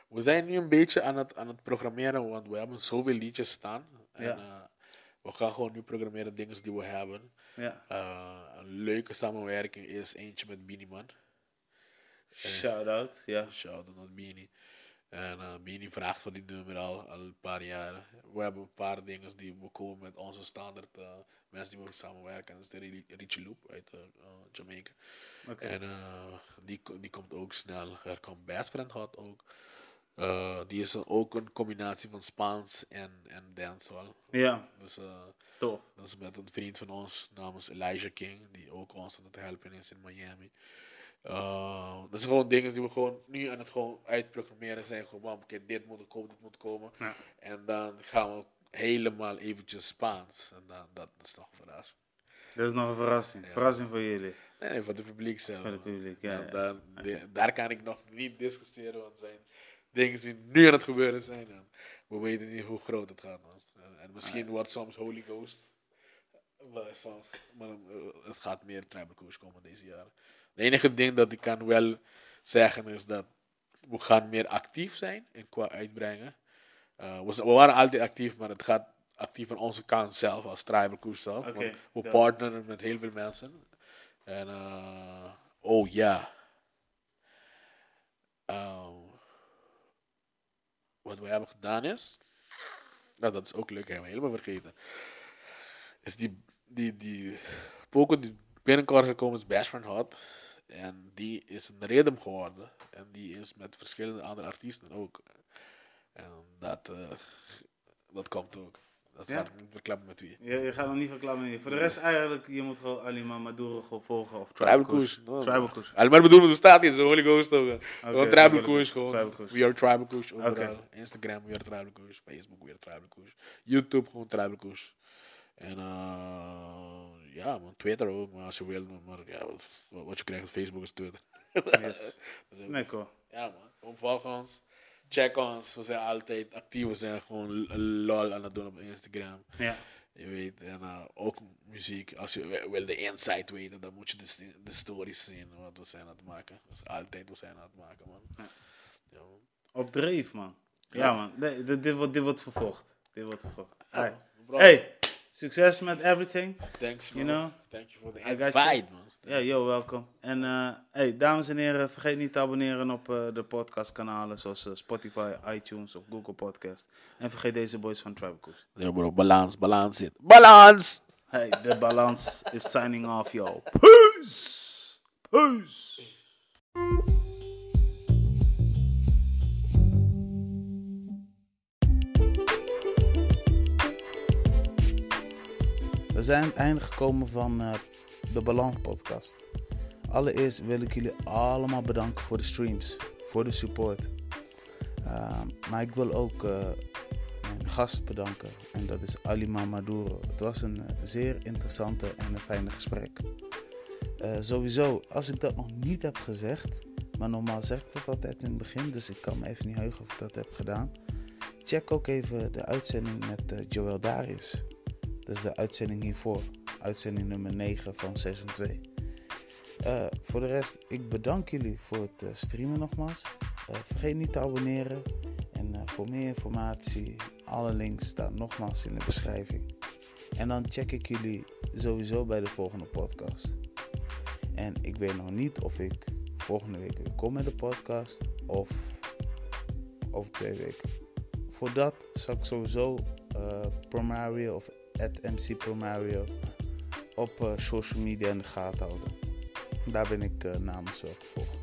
we zijn nu een beetje aan het, aan het programmeren, want we hebben zoveel liedjes staan. En Ja. eh, we gaan gewoon nu programmeren dingen die we hebben. Ja. Eh, een leuke samenwerking is eentje met Beanie Man. Shout-out, ja. Shout out naar Beanie. En eh Beanie vraagt voor die nummer al, al een paar jaren. We hebben een paar dingen die we komen met onze standaard eh, mensen die we samenwerken. Dat is de Ri- Richie Loop uit eh, Jamaica. En die, die komt ook snel. Er komt Best Friend Hot ook. Die is ook een combinatie van Spaans en, en dancehall. Ja, Dus tof. dat is met een vriend van ons, namens Elijah King, die ook ons aan het helpen is in Miami. Uh, dat zijn gewoon dingen die we gewoon nu aan het gewoon uitprogrammeren zijn. Gewoon, oké, dit moet er komen, dit moet komen. Ja. En dan gaan we helemaal eventjes Spaans. En dan, dat is nog een verrassing. Dat is nog een verrassing. Verrassing voor jullie. Nee, voor het publiek zelf. Voor het publiek, ja, En ja. dan- de- daar kan ik nog niet discussiëren, want zijn dingen die nu aan het gebeuren zijn. En we weten niet hoe groot het gaat. Man. En misschien wordt soms Holy Ghost. Maar, soms, maar eh, het gaat meer Tribal Coach komen deze jaren. Het enige ding dat ik kan wel zeggen is dat we gaan meer actief zijn in qua uitbrengen. Eh, we, waren altijd actief, maar het gaat actief van onze kant zelf, als Tribal Coach zelf. We partneren met heel veel mensen. En, eh, oh ja. Ehm, wat we hebben gedaan is. Nou, dat is ook leuk, hebben we helemaal vergeten. Is die, die, die poker die binnenkort gekomen is, Bash van Hot. En die is een rhythm geworden. En die is met verschillende andere artiesten ook. En dat, eh, dat komt ook. Dat Ja? gaat niet verklappen met wie. Je, je gaat nog niet verklappen. Voor de rest eigenlijk, je moet gewoon Alima Maduro gewoon volgen. Of Tribal. Coach. Tribal maar bedoelen, er staat hier, zo Holy Ghost ook. Gewoon Tribal gewoon. Coach. We are Tribal Coach overal. Instagram, we are Tribal Coach. Facebook, we are Tribal Coach. YouTube, gewoon Tribal Coach. En eh ja, man, Twitter ook, maar als je wil. Maar ja, wat, wat je krijgt op Facebook is Twitter. Yes. *laughs* Dus, ja, man. Gewoon volg ons. Check ons. We zijn altijd actief. We zijn gewoon lol aan het doen op Instagram. Ja. Je weet, en eh, ook muziek. Als je wi- wil de insight weten, dan moet je de, de stories zien wat we zijn aan het maken. Dus altijd we zijn aan het maken, man. Ja. Ja, man. Op dreef, man. Ja, Ja. man. Nee, dit, dit, wordt, dit wordt vervolgd. Dit wordt vervolgd. Hey, succes met everything. thanks, you man. know, Thank you for the invite, man. Ja, yo, welkom. En eh, hey, dames en heren, vergeet niet te abonneren op eh, de podcastkanalen zoals eh, Spotify, iTunes of Google Podcast. En vergeet deze boys van Tribal Coach. Ja, bro, balans, balans zit. Balans! Hey, de balans is signing off, yo. Peace! Peace! Zijn aan het einde gekomen van eh, de Balans podcast. Allereerst wil ik jullie allemaal bedanken voor de streams, voor de support. Uh, maar ik wil ook uh, mijn gast bedanken en dat is Alima Maduro. Het was een zeer interessante en een fijne gesprek. Sowieso, als ik dat nog niet heb gezegd, maar normaal zeg ik dat altijd in het begin, dus ik kan me even niet heugen of ik dat heb gedaan. Check ook even de uitzending met Joel Darius. Dat is de uitzending hiervoor, uitzending nummer 9 van seizoen 2. Uh, voor de rest, ik bedank jullie voor het uh, streamen nogmaals. Uh, vergeet niet te abonneren. En voor meer informatie, alle links staan nogmaals in de beschrijving. En dan check ik jullie sowieso bij de volgende podcast. En ik weet nog niet of ik volgende week weer kom met de podcast of over twee weken. Voor dat zal ik sowieso uh, of at MC Promario op uh, social media in de gaten houden. Daar ben ik uh, namens wel te volgen.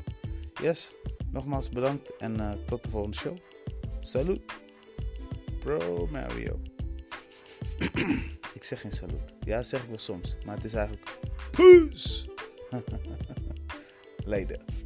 Yes, nogmaals bedankt en uh, tot de volgende show. Salut, Pro Mario. *clears throat* ik zeg geen salut. Ja, zeg ik wel soms, maar het is eigenlijk peace. *laughs* Later.